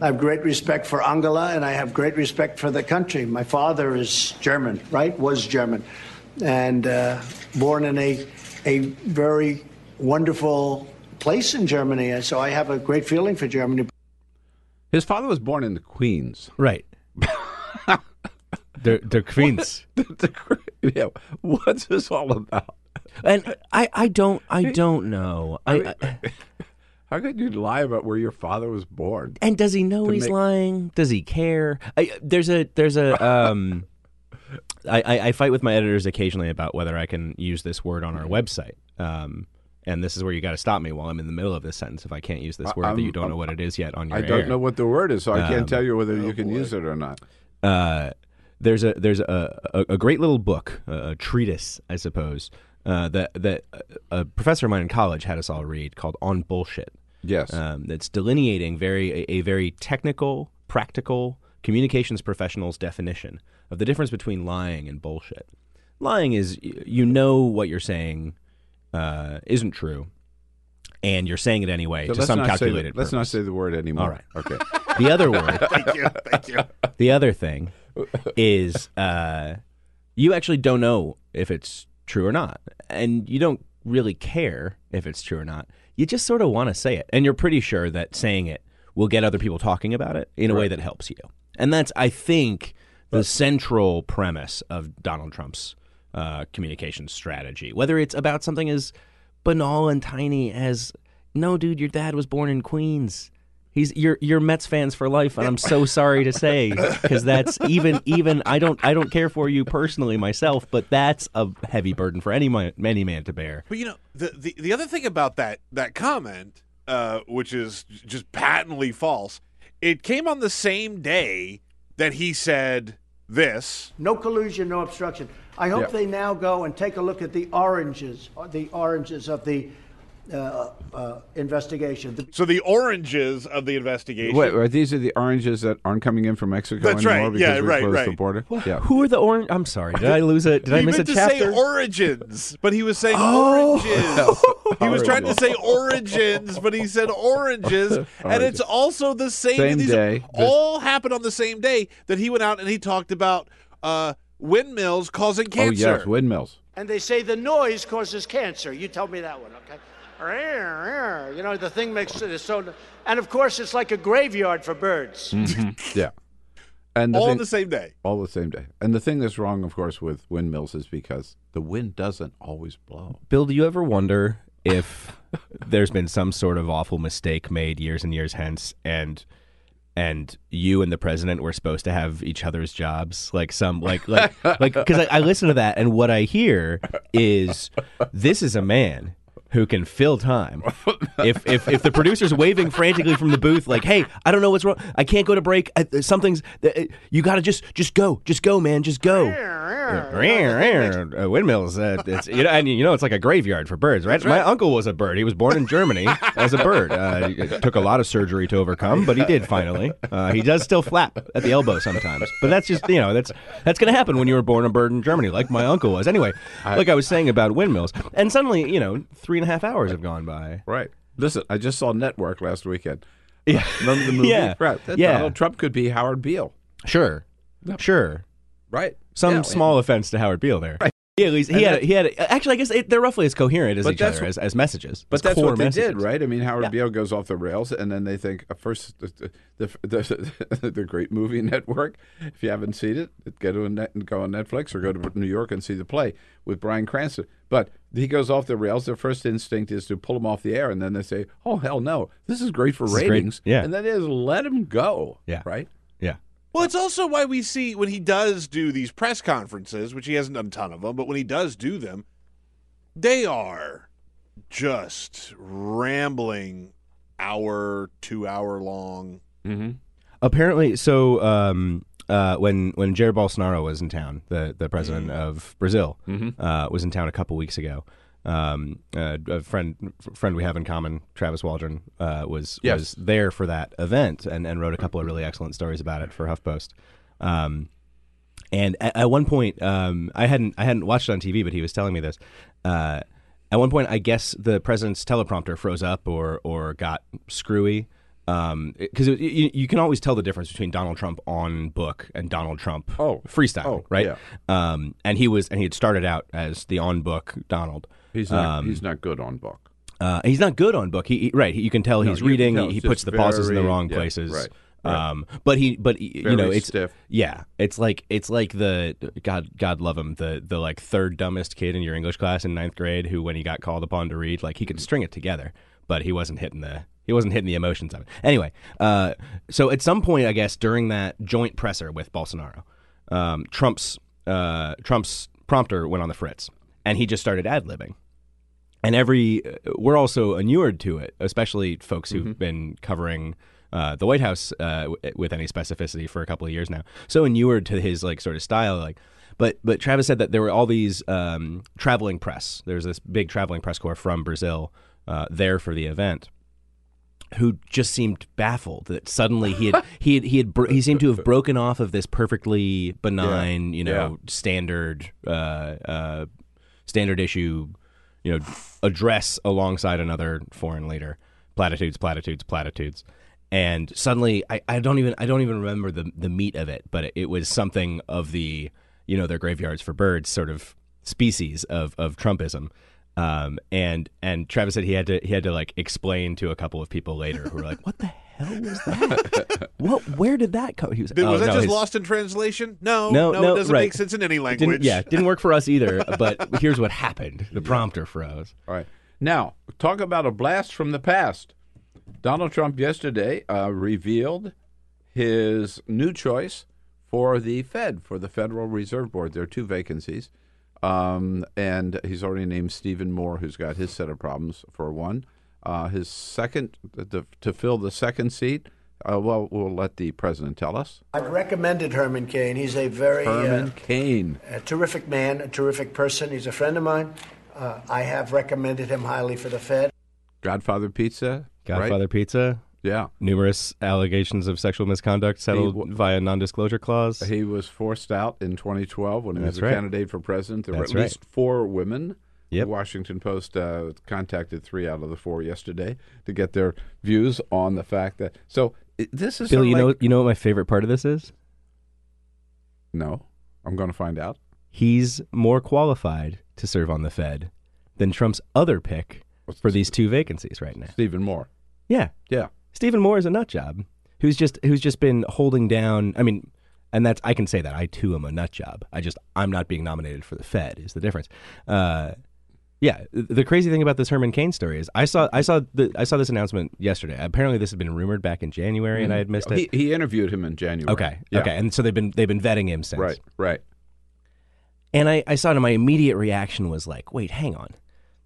I have great respect for Angela, and I have great respect for the country. My father is German, right? Was German, and uh, born in a a very wonderful place in Germany, and so I have a great feeling for Germany. His father was born in the Queens. Right. <laughs> the the Queens. yeah. What's this all about? And I, I don't I don't know. I, I How could you lie about where your father was born? and does he know he's make- lying? Does he care? I, there's a there's a <laughs> um. I, I, I fight with my editors occasionally about whether I can use this word on our website. Um, and this is where you got to stop me while I'm in the middle of this sentence if I can't use this word I'm- you don't know I'm- what it is yet on your I don't air. know what the word is, so I Um, can't tell you whether you can use it or not. uh, there's a there's a, a, a great little book, a, a treatise, I suppose, uh, that that a professor of mine in college had us all read called "On Bullshit." Yes, um, that's delineating very a, a very technical, practical communications professional's definition of the difference between lying and bullshit. Lying is you know what you're saying uh, isn't true, and you're saying it anyway So to some say the- calculated. let's not say the word anymore. All right. Okay. The other word. <laughs> Thank you. Thank you. The other thing is uh, you actually don't know if it's true or not, and you don't really care if it's true or not. You just sort of want to say it, and you're pretty sure that saying it will get other people talking about it in a way that helps you. And that's, I think, the central premise of Donald Trump's uh, communication strategy. Whether it's about something as banal and tiny as, "No, dude, your dad was born in Queens." He's you're you're Mets fans for life, and I'm so sorry to say because that's even even I don't I don't care for you personally myself, but that's a heavy burden for any man, any man to bear. But you know, the, the the other thing about that that comment, uh, which is just patently false, it came on the same day that he said this. No collusion, no obstruction. I hope Yeah. they now go and take a look at the oranges, the oranges of the uh, uh, investigation. So the oranges of the investigation. Wait, are these are the oranges that aren't coming in from Mexico That's anymore right. because Yeah, we right, closed right. the border? Yeah. Who are the orange? I'm sorry, did I lose it? Did I he miss a meant to say origins, but he was saying Oh. oranges. <laughs> he was trying to say origins, but he said oranges, <laughs> and it's also the same. Same these day. all happened on the same day that he went out and he talked about uh, windmills causing Oh cancer. yes, windmills. and they say the noise causes cancer. You tell me that one, okay? You know, the thing makes it so. And of course, it's like a graveyard for birds. Mm-hmm. <laughs> Yeah. And the all thing- the same day. all the same day. And the thing that's wrong, of course, with windmills is because the wind doesn't always blow. Bill, do you ever wonder if <laughs> there's been some sort of awful mistake made years and years hence, and and you and the president were supposed to have each other's jobs, like some like like like because I, I listen to that, and what I hear is this is a man who can fill time. If if if the producer's waving frantically from the booth, like, "Hey, I don't know what's wrong. I can't go to break. I, something's. uh, You got to just just go, just go, man, just go." Uh, windmills. Uh, it's, you know, and you know, it's like a graveyard for birds, right? My uncle was a bird. He was born in Germany as a bird. Uh, it took a lot of surgery to overcome, but he did finally. Uh, he does still flap at the elbow sometimes, but that's just you know that's that's going to happen when you were born a bird in Germany, like my uncle was. Anyway, like I was saying about windmills, and suddenly you know three and a half hours have gone by. Right. Listen, I just saw Network last weekend. Yeah. Uh, remember the movie? Yeah. Right. That Yeah. Donald Trump could be Howard Beale. Sure, sure. Right. Some Yeah, small offense to Howard Beale there. He at least he And had that- he had actually I guess it, they're roughly as coherent as each other as, as messages. But as that's what they messages. did, right? I mean, Howard Yeah. Beale goes off the rails, and then they think first the the, the, the, <laughs> the great movie <laughs> network. If you haven't seen it, get to a net and go on Netflix or go to New York and see the play with Bryan Cranston. But he goes off the rails. Their first instinct is to pull him off the air, and then they say, "Oh hell no, this is great for This is great. ratings." Yeah. and then they just let him go. Yeah. right. Well, it's also why we see when he does do these press conferences, which he hasn't done a ton of them, but when he does do them, they are just rambling hour, two hour long. Mm-hmm. Apparently, so um, uh, when when Jair Bolsonaro was in town, the the president of Brazil Mhm. uh, was in town a couple weeks ago. Um, uh, a friend friend we have in common, Travis Waldron, uh, was Yes. was there for that event and, and wrote a couple of really excellent stories about it for HuffPost. Um, and at, at one point, um, I hadn't I hadn't watched it on TV, but he was telling me this. Uh, at one point, I guess the president's teleprompter froze up or or got screwy because you, you can always tell the difference between Donald Trump on book and Donald Trump Oh. freestyle, Oh, right? yeah. Um, and he was and he had started out as the on book Donald. He's not. Um, he's not good on book. uh, he's not good on book. He, he- right. He, you can tell No, he's reading. tell he puts the pauses in the wrong yeah, places. right. Um, but he, but you know, it's stiff. yeah, it's like it's like the God, God love him, the the like third dumbest kid in your English class in ninth grade who, when he got called upon to read, like he could string it together, but he wasn't hitting the he wasn't hitting the emotions of it. Anyway, uh, so at some point, I guess during that joint presser with Bolsonaro, um, Trump's uh, Trump's prompter went on the fritz, and he just started ad libbing. And every we're also inured to it, especially folks who've been covering uh, the White House uh, w- with any specificity for a couple of years now. So inured to his like sort of style, like. But but Travis said that there were all these um, traveling press. There's this big traveling press corps from Brazil uh, there for the event, who just seemed baffled that suddenly he had he had he had bro- he seemed to have broken off of this perfectly benign, you know, standard uh, uh, standard issue, you know, address alongside another foreign leader, platitudes, platitudes, platitudes. And suddenly, I, I don't even I don't even remember the the meat of it, but it, was something of the you know their graveyards for birds sort of species of of Trumpism. Um, and and Travis said he had to he had to like explain to a couple of people later who were like, <laughs> "What the hell was that? what? Where did that come?" He was, Did- "Oh, was that no, just his- lost in translation? No, no, no, no, it doesn't right. make sense in any Didn't- language. yeah, didn't work for us either. <laughs> But here's what happened: the prompter froze. All right. Now, talk about a blast from the past. Donald Trump yesterday uh, revealed his new choice for the Fed, for the Federal Reserve Board. There are two vacancies. Um, and he's already named Stephen Moore, who's got his set of problems for one. Uh, his second, the, to fill the second seat, uh, well, we'll let the president tell us. I've recommended Herman Cain. He's a very Herman uh, Cain. a terrific man, a terrific person. He's a friend of mine. Uh, I have recommended him highly for the Fed. Godfather Pizza. Godfather right? Pizza. Yeah. Numerous allegations of sexual misconduct settled He w- via non-disclosure clause. He was forced out in 2012 when he That's was a right. candidate for president. There That's were at right. least four women. Yep. The Washington Post uh, contacted three out of the four yesterday to get their views on the fact that. So this is Bill, you know you know what my favorite part of this is? No, I'm going to find out. He's more qualified to serve on the Fed than Trump's other pick for these two vacancies right now. Stephen Moore. Yeah, Yeah. Stephen Moore is a nut job who's just who's just been holding down. I mean, and that's I can say that I too am a nut job. I just I'm not being nominated for the Fed is the difference. Uh, yeah, the crazy thing about this Herman Cain story is I saw I saw the I saw this announcement yesterday. Apparently, this had been rumored back in January, and I had mm-hmm. missed it. He, he interviewed him in January. Okay, Yeah. okay, and so they've been they've been vetting him since. Right, right. And I, I saw it, and my immediate reaction was like, wait, hang on.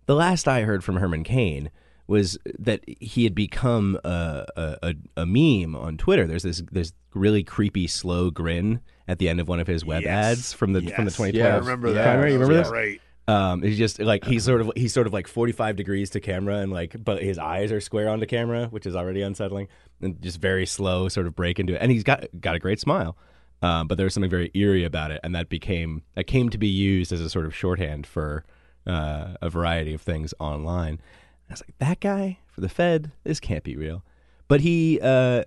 The last I heard from Herman Cain was that he had become a, a, a, a meme on Twitter. There's this this really creepy slow grin at the end of one of his web Yes. ads from the from the 2012 Yeah, I remember that. primary. You remember was this? great. Um, he's just like he's sort of he's sort of like 45 degrees to camera and like but his eyes are square onto camera, which is already unsettling. And just very slow sort of break into it. And he's got got a great smile. Um, but there was something very eerie about it, and that became that came to be used as a sort of shorthand for uh, a variety of things online. I was like, that guy for the Fed, this can't be real. But he, uh,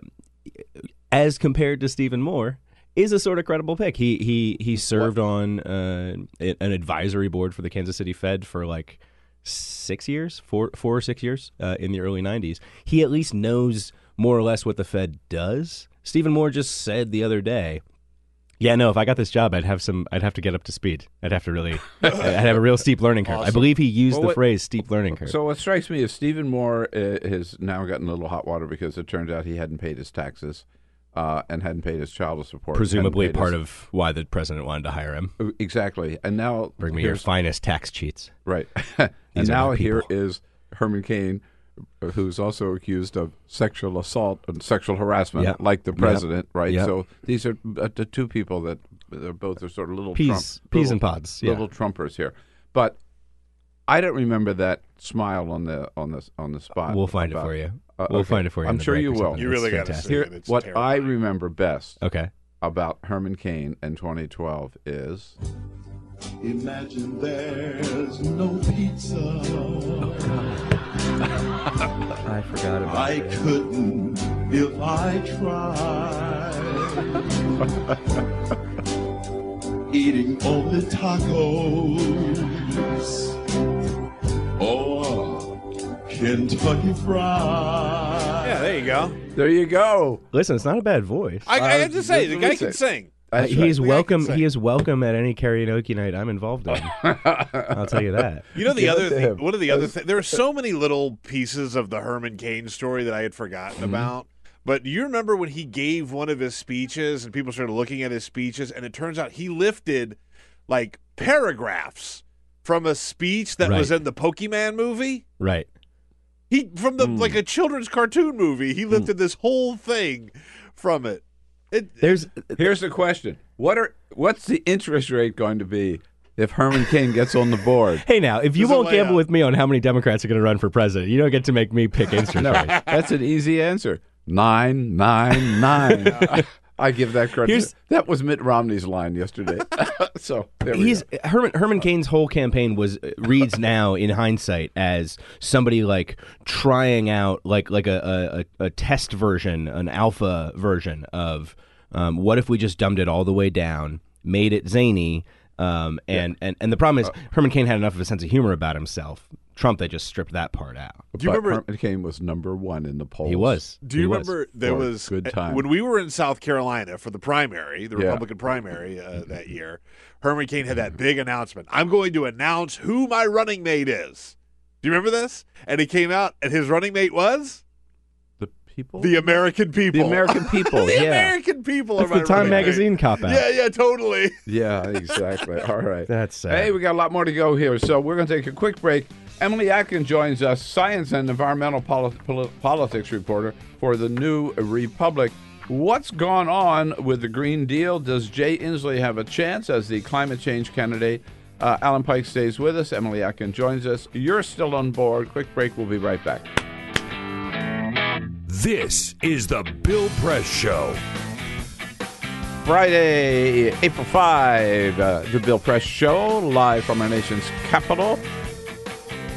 as compared to Stephen Moore, is a sort of credible pick. He he he served on uh, an advisory board for the Kansas City Fed for like six years, four four or six years uh, in the early '90s. He at least knows more or less what the Fed does. Stephen Moore just said the other day. Yeah, no. If I got this job, I'd have some. I'd have to get up to speed. I'd have to really. <laughs> I'd have a real steep learning curve. I believe he used Well, the what- phrase "steep learning curve." So what strikes me is Stephen Moore uh, has now gotten a little hot water because it turns out he hadn't paid his taxes uh, and hadn't paid his child support. Presumably part his- of why the president wanted to hire him. exactly. And now Bring me your finest tax cheats. Right. <laughs> and now here is Herman Cain, uh, who's also accused of sexual assault and sexual harassment, Yeah. like the president, right? Yeah. So these are uh, the two people that they're both are sort of little Peas- Trump, peas little- and pods, yeah. little Trumpers here. But I don't remember that smile on the on the on the spot. We'll find it for you. Uh, We'll okay. find it for you I'm sure you will. You really gotta fantastic. see it. It's what I remember best. Okay. About Herman Cain in 2012 is Imagine there's no pizza. <laughs> I forgot about I it. couldn't if I tried. <laughs> Eating only tacos. Or Kentucky Fried. Yeah, there There you go. There you go. Listen, it's not a bad voice. I, I have Uh, to say, the guy can sing. Uh, That's he is right. welcome. sing. He is welcome at any karaoke night I'm involved in. <laughs> I'll tell you that. You know the Give other to thing. him. One of the other things. There are so many little pieces of the Herman Cain story that I had forgotten Mm-hmm. about. But do you remember when he gave one of his speeches and people started looking at his speeches, and it turns out he lifted like paragraphs from a speech that was in the Pokemon movie. Right. He from the like a children's cartoon movie. Hmm. He lifted this whole thing from it. It There's Here's the question: What are what's the interest rate going to be if Herman Cain gets on the board? <laughs> Hey, now, if you There's won't gamble layout. with me on how many Democrats are going to run for president, you don't get to make me pick <laughs> interest No, rate. that's an easy answer. Nine, nine, nine. <laughs> I give that credit. Here's- that was Mitt Romney's line yesterday. <laughs> so there we He's go. Herman Herman Cain's whole campaign was reads now in hindsight as somebody like trying out like like a a, a test version, an alpha version of um, what if we just dumbed it all the way down, made it zany, um, and, and and the problem is Herman Cain had enough of a sense of humor about himself. Trump they just stripped that part out. Do you But remember- Herman Cain was number one in the polls? He was. Do you He was. remember there was good uh, time. when we were in South Carolina for the primary, the Yeah. Republican primary uh, that year? Herman Cain had that big announcement. I'm going to announce who my running mate is. Do you remember this? And he came out, and his running mate was the people. the American people. The American people. <laughs> the yeah. American people That's the Time running. Magazine cop out. Yeah, yeah, totally. <laughs> Yeah, exactly. All right. That's sad. Hey, we got a lot more to go here, so we're going to take a quick break. Emily Atkin joins us, science and environmental poli- poli- politics reporter for the New Republic. What's gone on with the Green Deal? Does Jay Inslee have a chance as the climate change candidate? Uh, Alan Pyke stays with us. Emily Atkin joins us. You're still on board. Quick break. We'll be right back. This is the Bill Press Show. Friday, April 5, uh, the Bill Press Show, live from our nation's capital.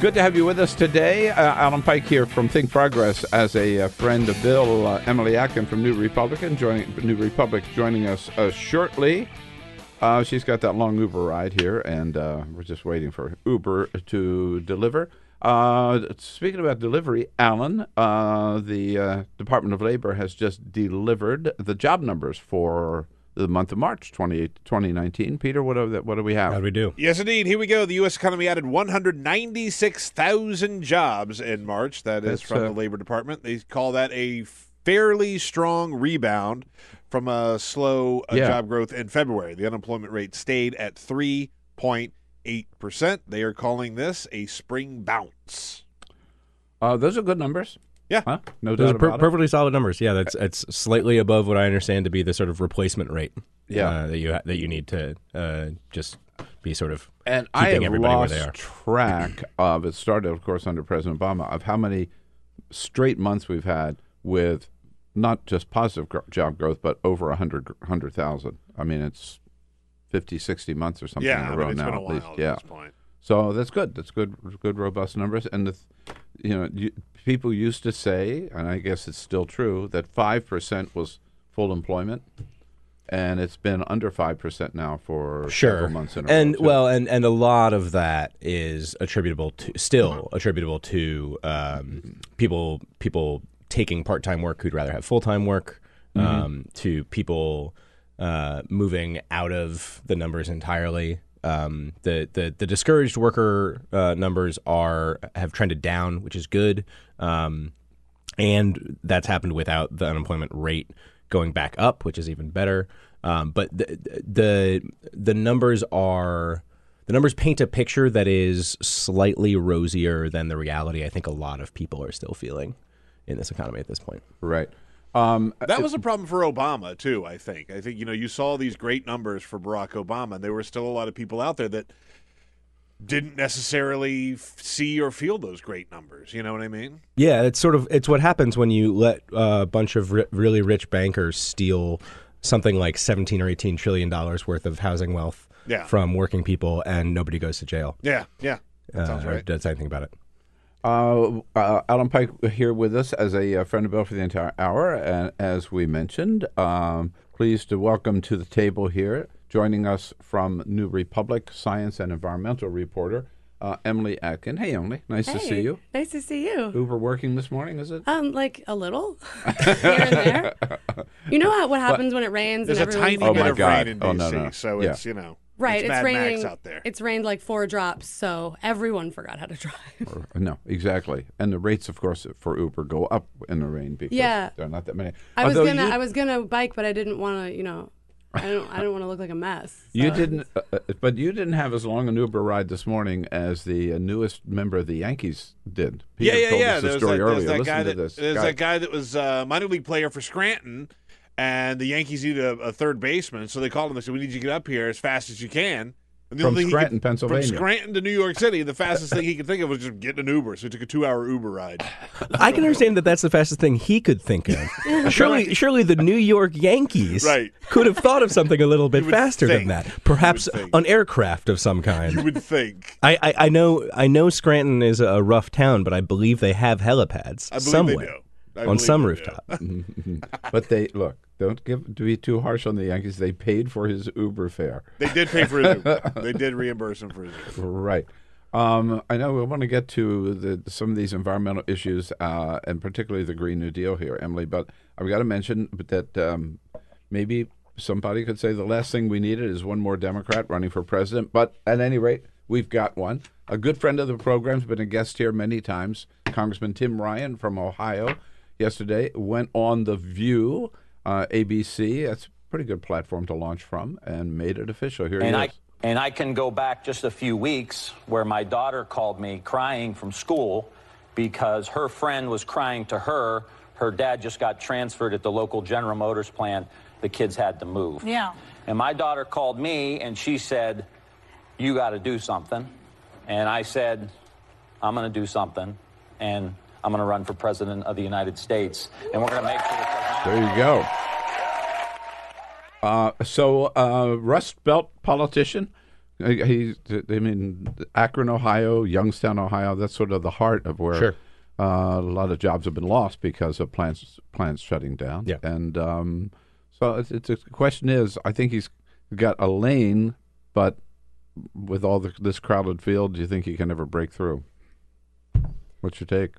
Good to have you with us today. Uh, Alan Pyke here from Think Progress as a uh, friend of Bill. Uh, Emily Atkin from New Republican joining New Republic joining us uh, shortly. Uh, she's got that long Uber ride here, and uh, we're just waiting for Uber to deliver. Uh, speaking about delivery, Alan, uh, the uh, Department of Labor has just delivered the job numbers for the month of March 28, 2019. Peter, what do, what do we have? How do we do? Yes, indeed. Here we go. The U.S. economy added 196,000 jobs in March. That is That's, from uh, the Labor Department. They call that a fairly strong rebound from a slow uh, Yeah. job growth in February. The unemployment rate stayed at 3.8%. They are calling this a spring bounce. Uh, those are good numbers. Yeah. Huh? No Those doubt are per- about it. perfectly solid numbers. Yeah, that's it's slightly above what I understand to be the sort of replacement rate. Yeah. uh, that you ha- that you need to uh, just be sort of And I keeping have everybody lost where they are. track <clears throat> of it. Started, of course, under President Obama of how many straight months we've had with not just positive gro- job growth, but over a hundred hundred thousand. I mean, it's 50, 60 months or something Yeah, in a mean, row it's now. been a at least. at yeah. this point. So that's good. That's good. Good, robust numbers. And the, you know, you, people used to say, and I guess it's still true, that five percent was full employment, and it's been under five percent now for sure several months in a and row. too. well and and a lot of that is attributable to still attributable to um, people people taking part-time work who'd rather have full-time work Mm-hmm. um, to people uh, moving out of the numbers entirely um, the, the the discouraged worker uh, numbers are have trended down which is good um, and that's happened without the unemployment rate going back up, which is even better. Um, but the, the the numbers are the numbers paint a picture that is slightly rosier than the reality. I think a lot of people are still feeling in this economy at this point. Right. Um, That was a problem for Obama too. I think. I think you know you saw these great numbers for Barack Obama, and there were still a lot of people out there that didn't necessarily f- see or feel those great numbers. You know what I mean? Yeah, it's sort of it's what happens when you let a bunch of ri- really rich bankers steal something like 17 or 18 trillion dollars worth of housing wealth Yeah. from working people and nobody goes to jail. Yeah, yeah. That sounds Uh, right. Does anything about it? Uh, uh, Alan Pyke here with us as a uh, friend of Bill for the entire hour, and as we mentioned, um, pleased to welcome to the table here, joining us from New Republic, science and environmental reporter uh, Emily Atkin. Hey, Emily, nice to see you. Nice to see you. Uber working this morning, is it? Um, like a little <laughs> here and there. <laughs> You know how, what happens when it rains There's a and everyone's tiny Oh, bit my of God. rain in Oh, DC, no, no. so Yeah. it's you know right. it's, It's, Mad raining Max out there. It's rained like four drops, so everyone forgot how to <laughs> drive. No, exactly. And the rates, of course, for Uber go up in the rain because Yeah. there are not that many. I was gonna you, I was gonna bike, but I didn't want to. You know, I don't I don't want to look like a mess. You didn't, uh, uh, but you didn't have as long an Uber ride this morning as the uh, newest member of the Yankees did. yeah, Peter yeah, told yeah. us the There's story that, earlier. there's that Listen guy to that this. there's Guy- that guy that was a minor league player for Scranton, and the Yankees needed a, a third baseman, so they called him. They said, "We need you to get up here as fast as you can." And the From only thing Scranton, could- Pennsylvania. From Scranton to New York City, the fastest thing he could think of was just getting an Uber. So he took a two-hour Uber ride. I can understand that that's the fastest thing he could think of. <laughs> surely, surely the New York Yankees Right. could have thought of something a little bit <laughs> faster think. than that. Perhaps an aircraft of some kind. You kind. would think. I, I, I know I know Scranton is a rough town, but I believe they have helipads I believe somewhere they do. I on believe some they rooftop. <laughs> but they look. Don't give to be too harsh on the Yankees. They paid for his Uber fare. They did pay for his Uber. <laughs> they did reimburse him for his Uber. Right. Um, I know we want to get to the, some of these environmental issues, uh, and particularly the Green New Deal here, Emily. But I've got to mention that um, maybe somebody could say the last thing we needed is one more Democrat running for president. But at any rate, we've got one. A good friend of the program's been a guest here many times. Congressman Tim Ryan from Ohio yesterday went on The View, uh, ABC. That's a pretty good platform to launch from, and made it official. Here And he I is. and I can go back just a few weeks where my daughter called me crying from school because her friend was crying to her. Her dad just got transferred at the local General Motors plant. The kids had to move. Yeah. And my daughter called me and she said, You got to do something. And I said, I'm going to do something. And I'm going to run for president of the United States. And we're going to make sure that There you go. Uh, so, uh, Rust Belt politician. Uh, He, I mean, Akron, Ohio, Youngstown, Ohio. That's sort of the heart of where Sure. uh, a lot of jobs have been lost because of plants plants shutting down. Yeah. And um, so, it's, it's the question is, I think he's got a lane, but with all the, this crowded field, do you think he can ever break through? What's your take?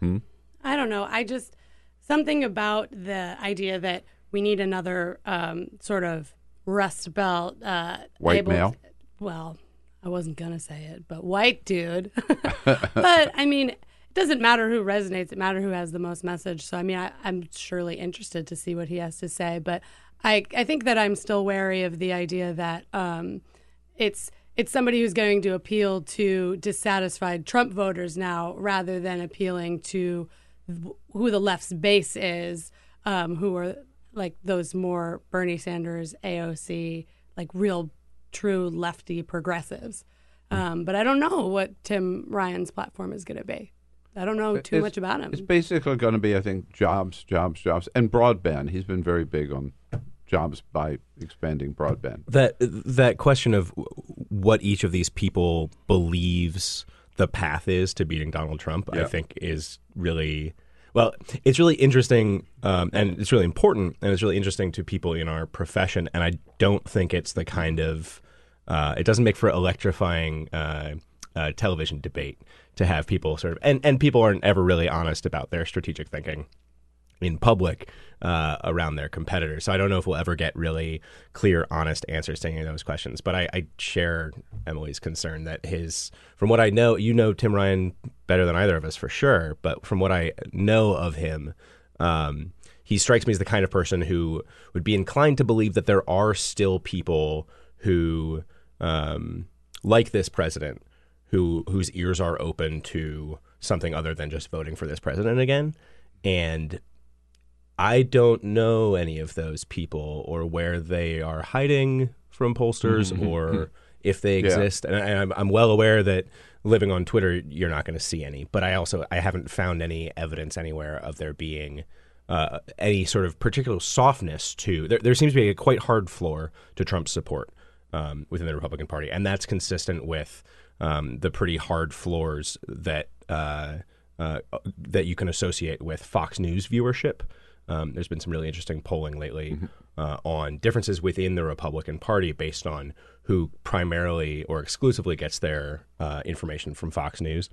Hmm? I don't know. I just something about the idea that we need another um, sort of Rust Belt uh, White male? Well, I wasn't gonna say it, but white dude. <laughs> but I mean, it doesn't matter who resonates; it matters who has the most message. So I mean, I, I'm surely interested to see what he has to say. But I, I think that I'm still wary of the idea that um, it's it's somebody who's going to appeal to dissatisfied Trump voters now, rather than appealing to who the left's base is, um, who are like those more Bernie Sanders, AOC, like real, true lefty progressives. Um, but I don't know what Tim Ryan's platform is going to be. I don't know too It's- much about him. It's basically going to be, I think, jobs, jobs, jobs, and broadband. He's been very big on jobs by expanding broadband. that that question of what each of these people believes the path is to beating Donald Trump, I think is really well. It's really interesting, um, and it's really important, and it's really interesting to people in our profession. And I don't think it's the kind of uh, it doesn't make for electrifying uh, uh, television debate to have people sort of and and people aren't ever really honest about their strategic thinking in public uh, around their competitors. So I don't know if we'll ever get really clear, honest answers to any of those questions. But I, I share Emily's concern that his, from what I know, you know Tim Ryan better than either of us for sure. But from what I know of him, um, he strikes me as the kind of person who would be inclined to believe that there are still people who, um, like this president, who whose ears are open to something other than just voting for this president again. And I don't know any of those people or where they are hiding from pollsters Mhm. or if they Yeah. exist. And, I, and I'm, I'm well aware that living on Twitter, you're not going to see any. But I also I haven't found any evidence anywhere of there being uh, any sort of particular softness to. There, there seems to be a quite hard floor to Trump's support um, within the Republican Party, and that's consistent with um, the pretty hard floors that uh, uh, that you can associate with Fox News viewership. Um, there's been some really interesting polling lately uh, on differences within the Republican Party based on who primarily or exclusively gets their uh, information from Fox News.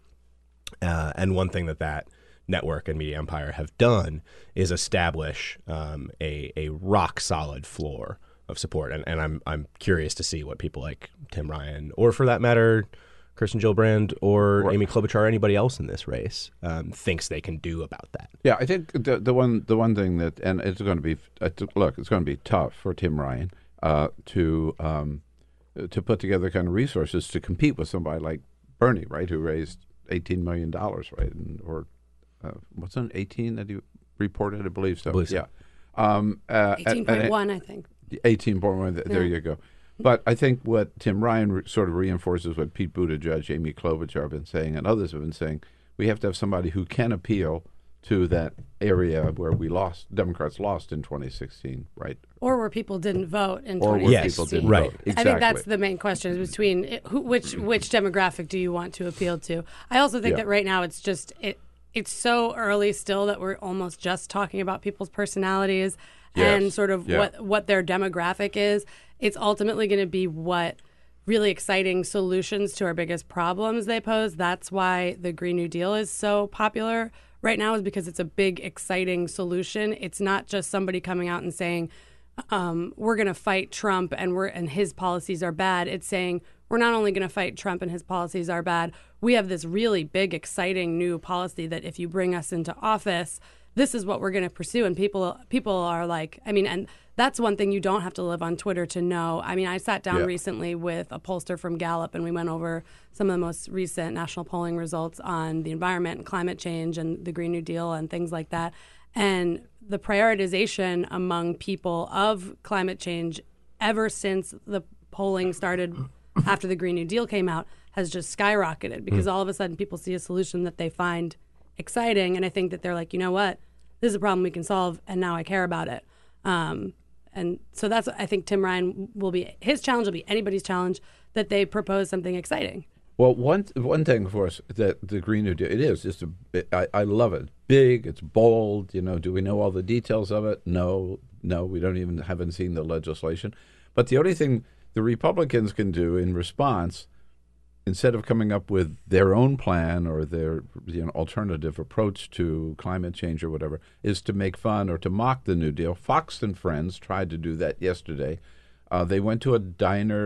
Uh, and one thing that that network and media empire have done is establish um, a, a rock solid floor of support. And, and I'm, I'm curious to see what people like Tim Ryan, or for that matter, Kirsten Gillibrand or Amy Klobuchar or anybody else in this race um, thinks they can do about that. Yeah, I think the the one the one thing that and it's going to be uh, look, it's going to be tough for Tim Ryan uh, to um, to put together kind of resources to compete with somebody like Bernie, right, who raised eighteen million dollars, right, and, or uh, what's it, eighteen that he reported, I believe so. believe so. Yeah, um, uh, Eighteen point one, I think. Eighteen point one. There Yeah. you go. But I think what Tim Ryan re- sort of reinforces what Pete Buttigieg, Amy Klobuchar have been saying, and others have been saying. We have to have somebody who can appeal to that area where we lost, Democrats lost in 2016, right? Or where people didn't vote in Or where 2016. people didn't Right. vote. I think that's the main question is between it- who, which which demographic do you want to appeal to? I also think Yeah. that right now it's just it it's so early still that we're almost just talking about people's personalities and sort of Yeah. what what their demographic is. It's ultimately going to be what really exciting solutions to our biggest problems they pose. That's why the Green New Deal is so popular right now is because it's a big exciting solution. It's not just somebody coming out and saying um, we're going to fight Trump and we're and his policies are bad. It's saying we're not only going to fight Trump and his policies are bad. We have this really big, exciting new policy that if you bring us into office, this is what we're going to pursue. And people people are like, I mean, and that's one thing you don't have to live on Twitter to know. I mean, I sat down Yeah. recently with a pollster from Gallup and we went over some of the most recent national polling results on the environment and climate change and the Green New Deal and things like that. And the prioritization among people of climate change ever since the polling started after the Green New Deal came out has just skyrocketed because all of a sudden people see a solution that they find exciting. And I think that they're like, you know what? This is a problem we can solve, and now I care about it. Um, and so that's, I think Tim Ryan will be, his challenge will be anybody's challenge that they propose something exciting. Well, one one thing, of course, that the Green New Deal it is just I love it. Big. It's bold. You know, do we know all the details of it? No, no. We don't even haven't seen the legislation. But the only thing the Republicans can do in response, instead of coming up with their own plan or their you know alternative approach to climate change or whatever, is to make fun or to mock the New Deal. Fox and Friends tried to do that yesterday. Uh, they went to a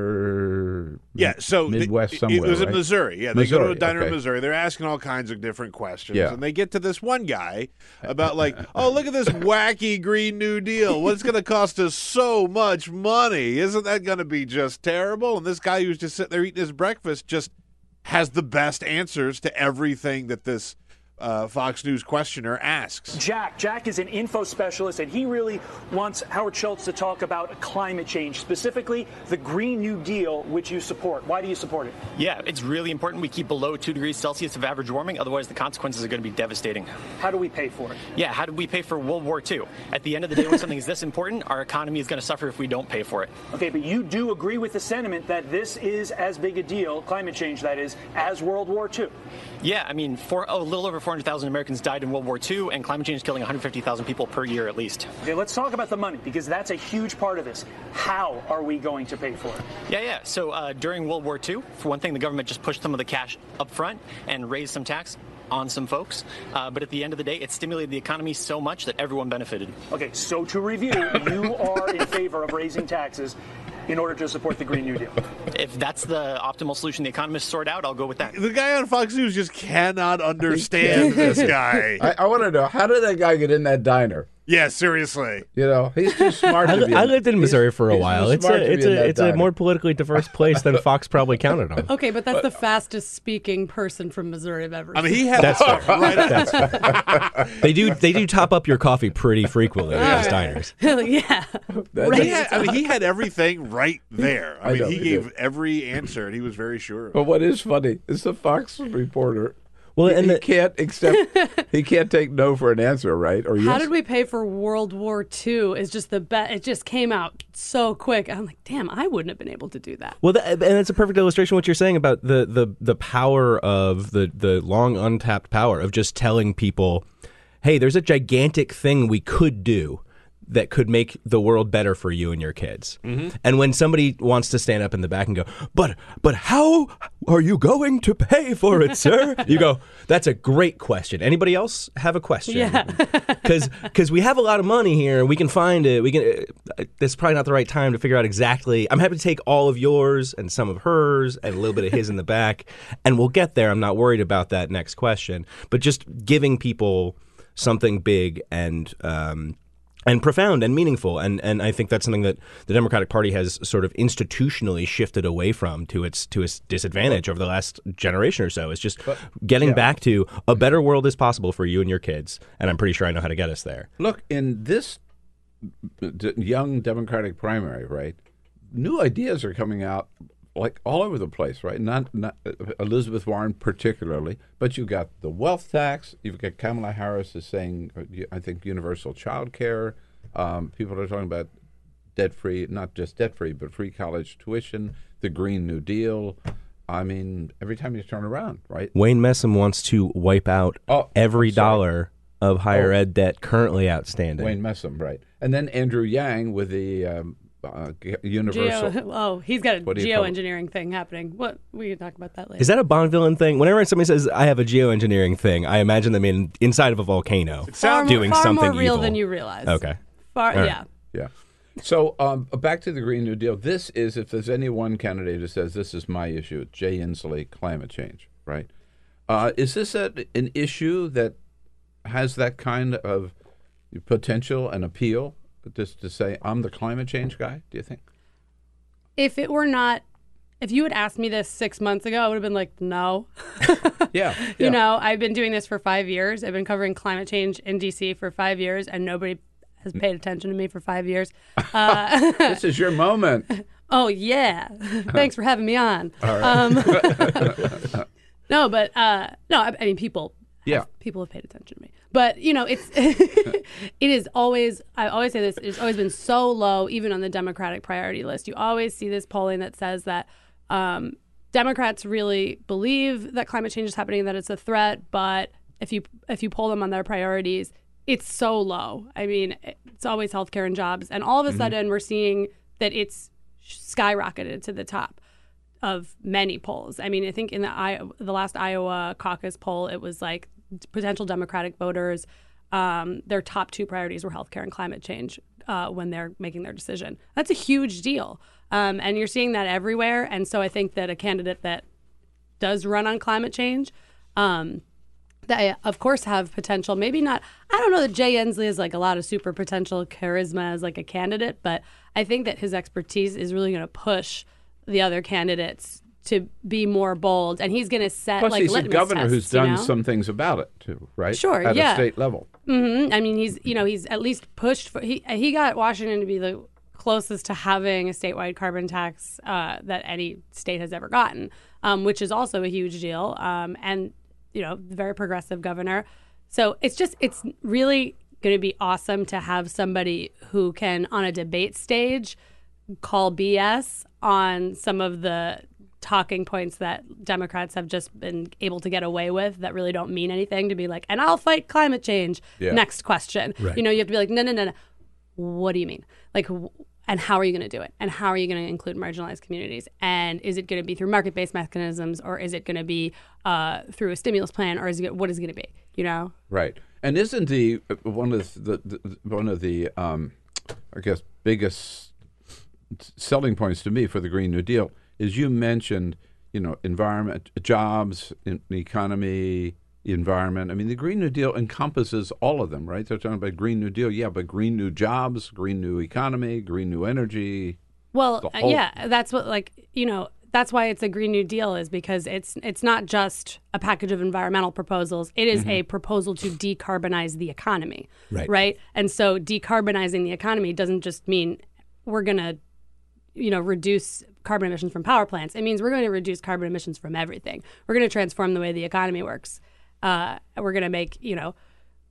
diner. Yeah, so Midwest it- somewhere. It was in? Missouri. Yeah, they go to a Missouri, diner in. Missouri. They're asking all kinds of different questions, Yeah. and they get to this one guy <laughs> about like, oh, look at this wacky Green New Deal. What's going to cost us so much money? Isn't that going to be just terrible? And this guy who's just sitting there eating his breakfast just has the best answers to everything that this uh, Fox News questioner asks. Jack. Jack is an info specialist, and he really wants Howard Schultz to talk about climate change, specifically the Green New Deal, which you support. Why do you support it? Yeah, it's really important we keep below 2 degrees Celsius of average warming, otherwise, the consequences are going to be devastating. How do we pay for it? Yeah, how do we pay for World War II? At the end of the day, when something is this important, our economy is going to suffer if we don't pay for it. Okay, but you do agree with the sentiment that this is as big a deal, climate change that is, as World War II. Yeah, I mean, for, a little over 400,000 Americans died in World War II, and climate change is killing 150,000 people per year at least. Okay, let's talk about the money because that's a huge part of this. How are we going to pay for it? Yeah, yeah. So uh, during World War II, for one thing, the government just pushed some of the cash up front and raised some tax on some folks. Uh, but at the end of the day, it stimulated the economy so much that everyone benefited. Okay, so to review, you are in favor of raising taxes in order to support the Green New Deal. If that's the optimal solution the economists sort out, I'll go with that. The guy on Fox News just cannot understand this guy. <laughs> I, I want to know how did that guy get in that diner? Yeah, seriously. You know, he's too <laughs> smart. I, to be I lived in he's- Missouri for a while. It's a it's in a that it's a more politically diverse place than <laughs> Fox probably counted on. Okay, but that's the fastest speaking person from Missouri I've ever I mean, he seen. had That's stuff fair. <laughs> right That's fair. They do they do top up your coffee pretty frequently at these diners. yeah. He had, I mean, he had everything right there. I, I mean, know, he he gave did. every answer, and he was very sure. But what is funny is the Fox reporter. Well, he, and he the- can't accept. he <laughs> can't take no for an answer, right? Or How did we pay for World War II? Is just the best. It just came out so quick. I'm like, damn, I wouldn't have been able to do that. Well, that, and it's a perfect illustration of what you're saying about the, the, the power of the, the long untapped power of just telling people, hey, there's a gigantic thing we could do that could make the world better for you and your kids. Mhm. And when somebody wants to stand up in the back and go, "But but how are you going to pay for it, sir?" <laughs> you go, "That's a great question. Anybody else have a question?" Yeah. <laughs> Cuz cuz we have a lot of money here. and We can find it. We can uh, this is probably not the right time to figure out exactly. I'm happy to take all of yours and some of hers and a little bit of his in the back <laughs> and we'll get there. I'm not worried about that next question. But just giving people something big and um and profound and meaningful. And and I think that's something that the Democratic Party has sort of institutionally shifted away from to its to its disadvantage over the last generation or so. It's just getting yeah. back to a better world is possible for you and your kids. And I'm pretty sure I know how to get us there. Look, in this young Democratic primary, right, new ideas are coming out like all over the place, right? Not, not uh, Elizabeth Warren particularly, but you've got the wealth tax. You've got Kamala Harris is saying, I think, universal child care. Um, people are talking about debt free, not just debt free, but free college tuition, the Green New Deal. I mean, every time you turn around, right? Wayne Messam wants to wipe out Oh, every dollar of higher Oh. ed debt currently outstanding. Wayne Messam, right? And then Andrew Yang with the um, uh, universal. Geo, <laughs> oh, he's got a What do you call it? geoengineering thing happening. What we can talk about that later. Is that a Bond villain thing? Whenever somebody says I have a geoengineering thing, I imagine them in inside of a volcano far, doing more, far something more real evil. than you realize? Okay. Far, All right. yeah. Yeah. So um, back to the Green New Deal. This is, if there's any one candidate who says this is my issue, it's Jay Inslee, climate change, right? Uh, is this a, an issue that has that kind of potential and appeal? Just to say, I'm the climate change guy, do you think? If it were not, if you had asked me this six months ago, I would have been like, no. <laughs> Yeah. <laughs> You know, I've been doing this for five years. I've been covering climate change in DC for five years, and nobody has paid attention to me for five years. <laughs> Uh, this is your moment. oh yeah, thanks for having me on. All right. Um, no, but uh, no, I, I mean people. Yeah. people have paid attention to me. But you know, it's <laughs> it is always. I always say this. It's always been so low, even on the Democratic priority list. You always see this polling that says that um, Democrats really believe that climate change is happening, that it's a threat. But if you if you poll them on their priorities, it's so low. I mean, it's always healthcare and jobs, and all of a Mhm. sudden we're seeing that it's skyrocketed to the top of many polls. I mean, I think in the I, the last Iowa caucus poll, it was like potential Democratic voters, um, their top two priorities were healthcare and climate change uh, when they're making their decision. That's a huge deal, um, and you're seeing that everywhere. And so I think that a candidate that does run on climate change. Um, that of course have potential. Maybe not. I don't know that Jay Inslee has like a lot of super potential charisma as like a candidate, but I think that his expertise is really going to push the other candidates to be more bold, and he's going to set Plus, like he's a governor who's tests, you done know? some things about it too, right? Sure, At yeah. a state level. hmm I mean, he's you know he's at least pushed for he he got Washington to be the closest to having a statewide carbon tax uh, that any state has ever gotten, um, which is also a huge deal. Um, and you know, very progressive governor. So it's just it's really going to be awesome to have somebody who can on a debate stage call BS on some of the talking points that Democrats have just been able to get away with that really don't mean anything to be like, and I'll fight climate change. Yeah. Next question. Right. You know, you have to be like, no, no, no, no. What do you mean? Like, and how are you going to do it? And how are you going to include marginalized communities? And is it going to be through market-based mechanisms, or is it going to be uh, through a stimulus plan, or is it what is it going to be? You know? Right. And isn't the one of the, the one of the um, I guess biggest selling points to me for the Green New Deal is you mentioned you know environment, jobs, in the economy, environment. I mean, the Green New Deal encompasses all of them, right? They're talking about Green New Deal, yeah, but Green New Jobs, Green New Economy, Green New Energy. Well, uh, whole- yeah, that's what like you know that's why it's a Green New Deal is because it's it's not just a package of environmental proposals. It is Mhm. a proposal to decarbonize the economy. Right. Right. And so decarbonizing the economy doesn't just mean we're gonna, you know, reduce carbon emissions from power plants. It means we're going to reduce carbon emissions from everything. We're going to transform the way the economy works. Uh, we're going to make you know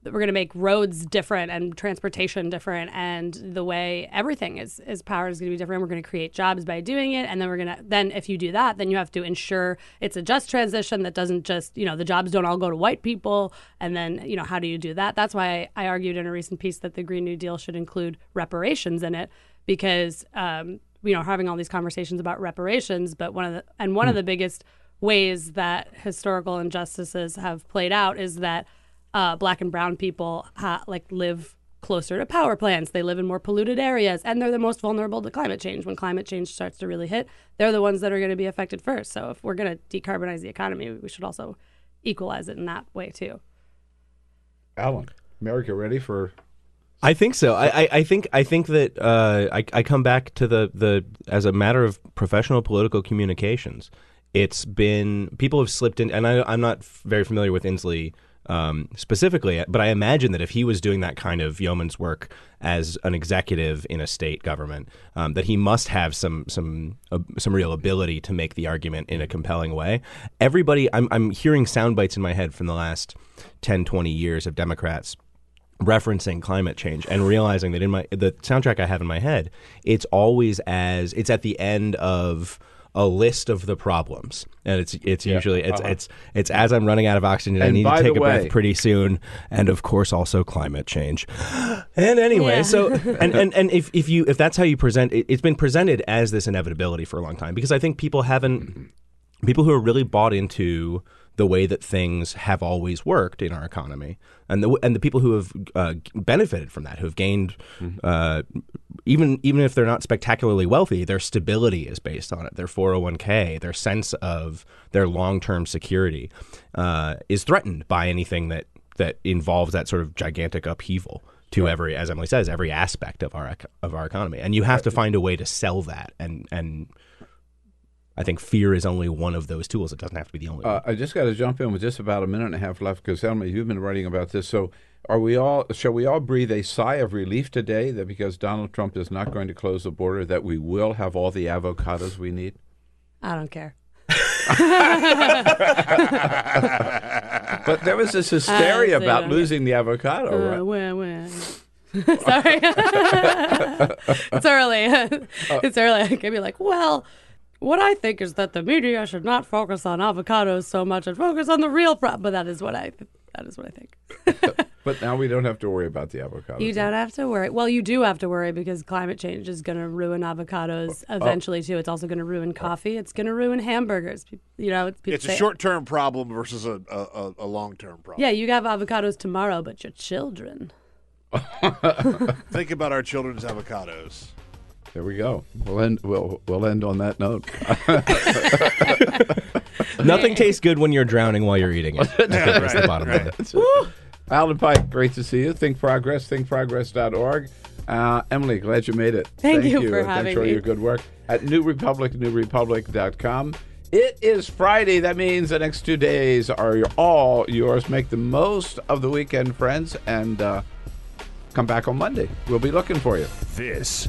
we're going to make roads different and transportation different and the way everything is is powered is going to be different we're going to create jobs by doing it and then we're going to then if you do that then you have to ensure it's a just transition that doesn't just you know the jobs don't all go to white people and then you know how do you do that that's why i argued in a recent piece that the green new deal should include reparations in it because um, you know having all these conversations about reparations but one of the and one of the biggest ways that historical injustices have played out is that uh, black and brown people ha- like live closer to power plants. They live in more polluted areas, and they're the most vulnerable to climate change. When climate change starts to really hit, they're the ones that are going to be affected first. So if we're going to decarbonize the economy, we should also equalize it in that way too. Alan, America ready for I think so. I, I, think I think that uh, I, I come back to the, the as a matter of professional political communications. It's been people have slipped in, and I, I'm not very familiar with Inslee um, specifically, but I imagine that if he was doing that kind of yeoman's work as an executive in a state government, um, that he must have some some uh, some real ability to make the argument in a compelling way. Everybody, I'm I'm hearing sound bites in my head from the last 10, 20 years of Democrats referencing climate change and realizing that in my the soundtrack I have in my head, it's always as it's at the end of a list of the problems, and it's it's Yeah, usually it's uh-huh. it's it's as I'm running out of oxygen, I need to take a way- breath pretty soon, and of course also climate change. And anyway, Yeah. so <laughs> and, and and if if you if that's how you present it, it's been presented as this inevitability for a long time because I think people haven't people who are really bought into the way that things have always worked in our economy, and the and the people who have uh, benefited from that, who have gained, uh, even even if they're not spectacularly wealthy, their stability is based on it. Their four hundred one k, their sense of their long term security, uh, is threatened by anything that that involves that sort of gigantic upheaval to every, as Emily says, every aspect of our of our economy, and you have to find a way to sell that and and. I think fear is only one of those tools. It doesn't have to be the only one. Uh, I just got to jump in with just about a minute and a half left because Emily, you've been writing about this. So, are we all? Shall we all breathe a sigh of relief today that because Donald Trump is not going to close the border, that we will have all the avocados we need? I don't care. <laughs> but there was this hysteria about okay. losing the avocado, Uh, right? wah, wah. <laughs> Sorry, <laughs> it's early. it's early. I can be like, well, what I think is that the media should not focus on avocados so much and focus on the real problem. But that is what I. That is what I think. <laughs> But now we don't have to worry about the avocados. You don't have to worry. Well, you do have to worry because climate change is going to ruin avocados Oh. eventually too. It's also going to ruin coffee. It's going to ruin hamburgers. You know, it's, people It's a short term problem versus a, a, a, a long term problem. Yeah, you have avocados tomorrow, but your children. <laughs> Think about our children's avocados. There we go. We'll end. We'll we'll end on that note. <laughs> Nothing tastes good when you're drowning while you're eating it. <laughs> That's the bottom line. Alan Pyke, great to see you. Think Progress, thinkprogress.org. Uh, Emily, glad you made it. Thank you for and having Thanks for me. your good work at New Republic, newrepublic.com. It is Friday. That means the next two days are your- all yours. Make the most of the weekend, friends, and uh, come back on Monday. We'll be looking for you. This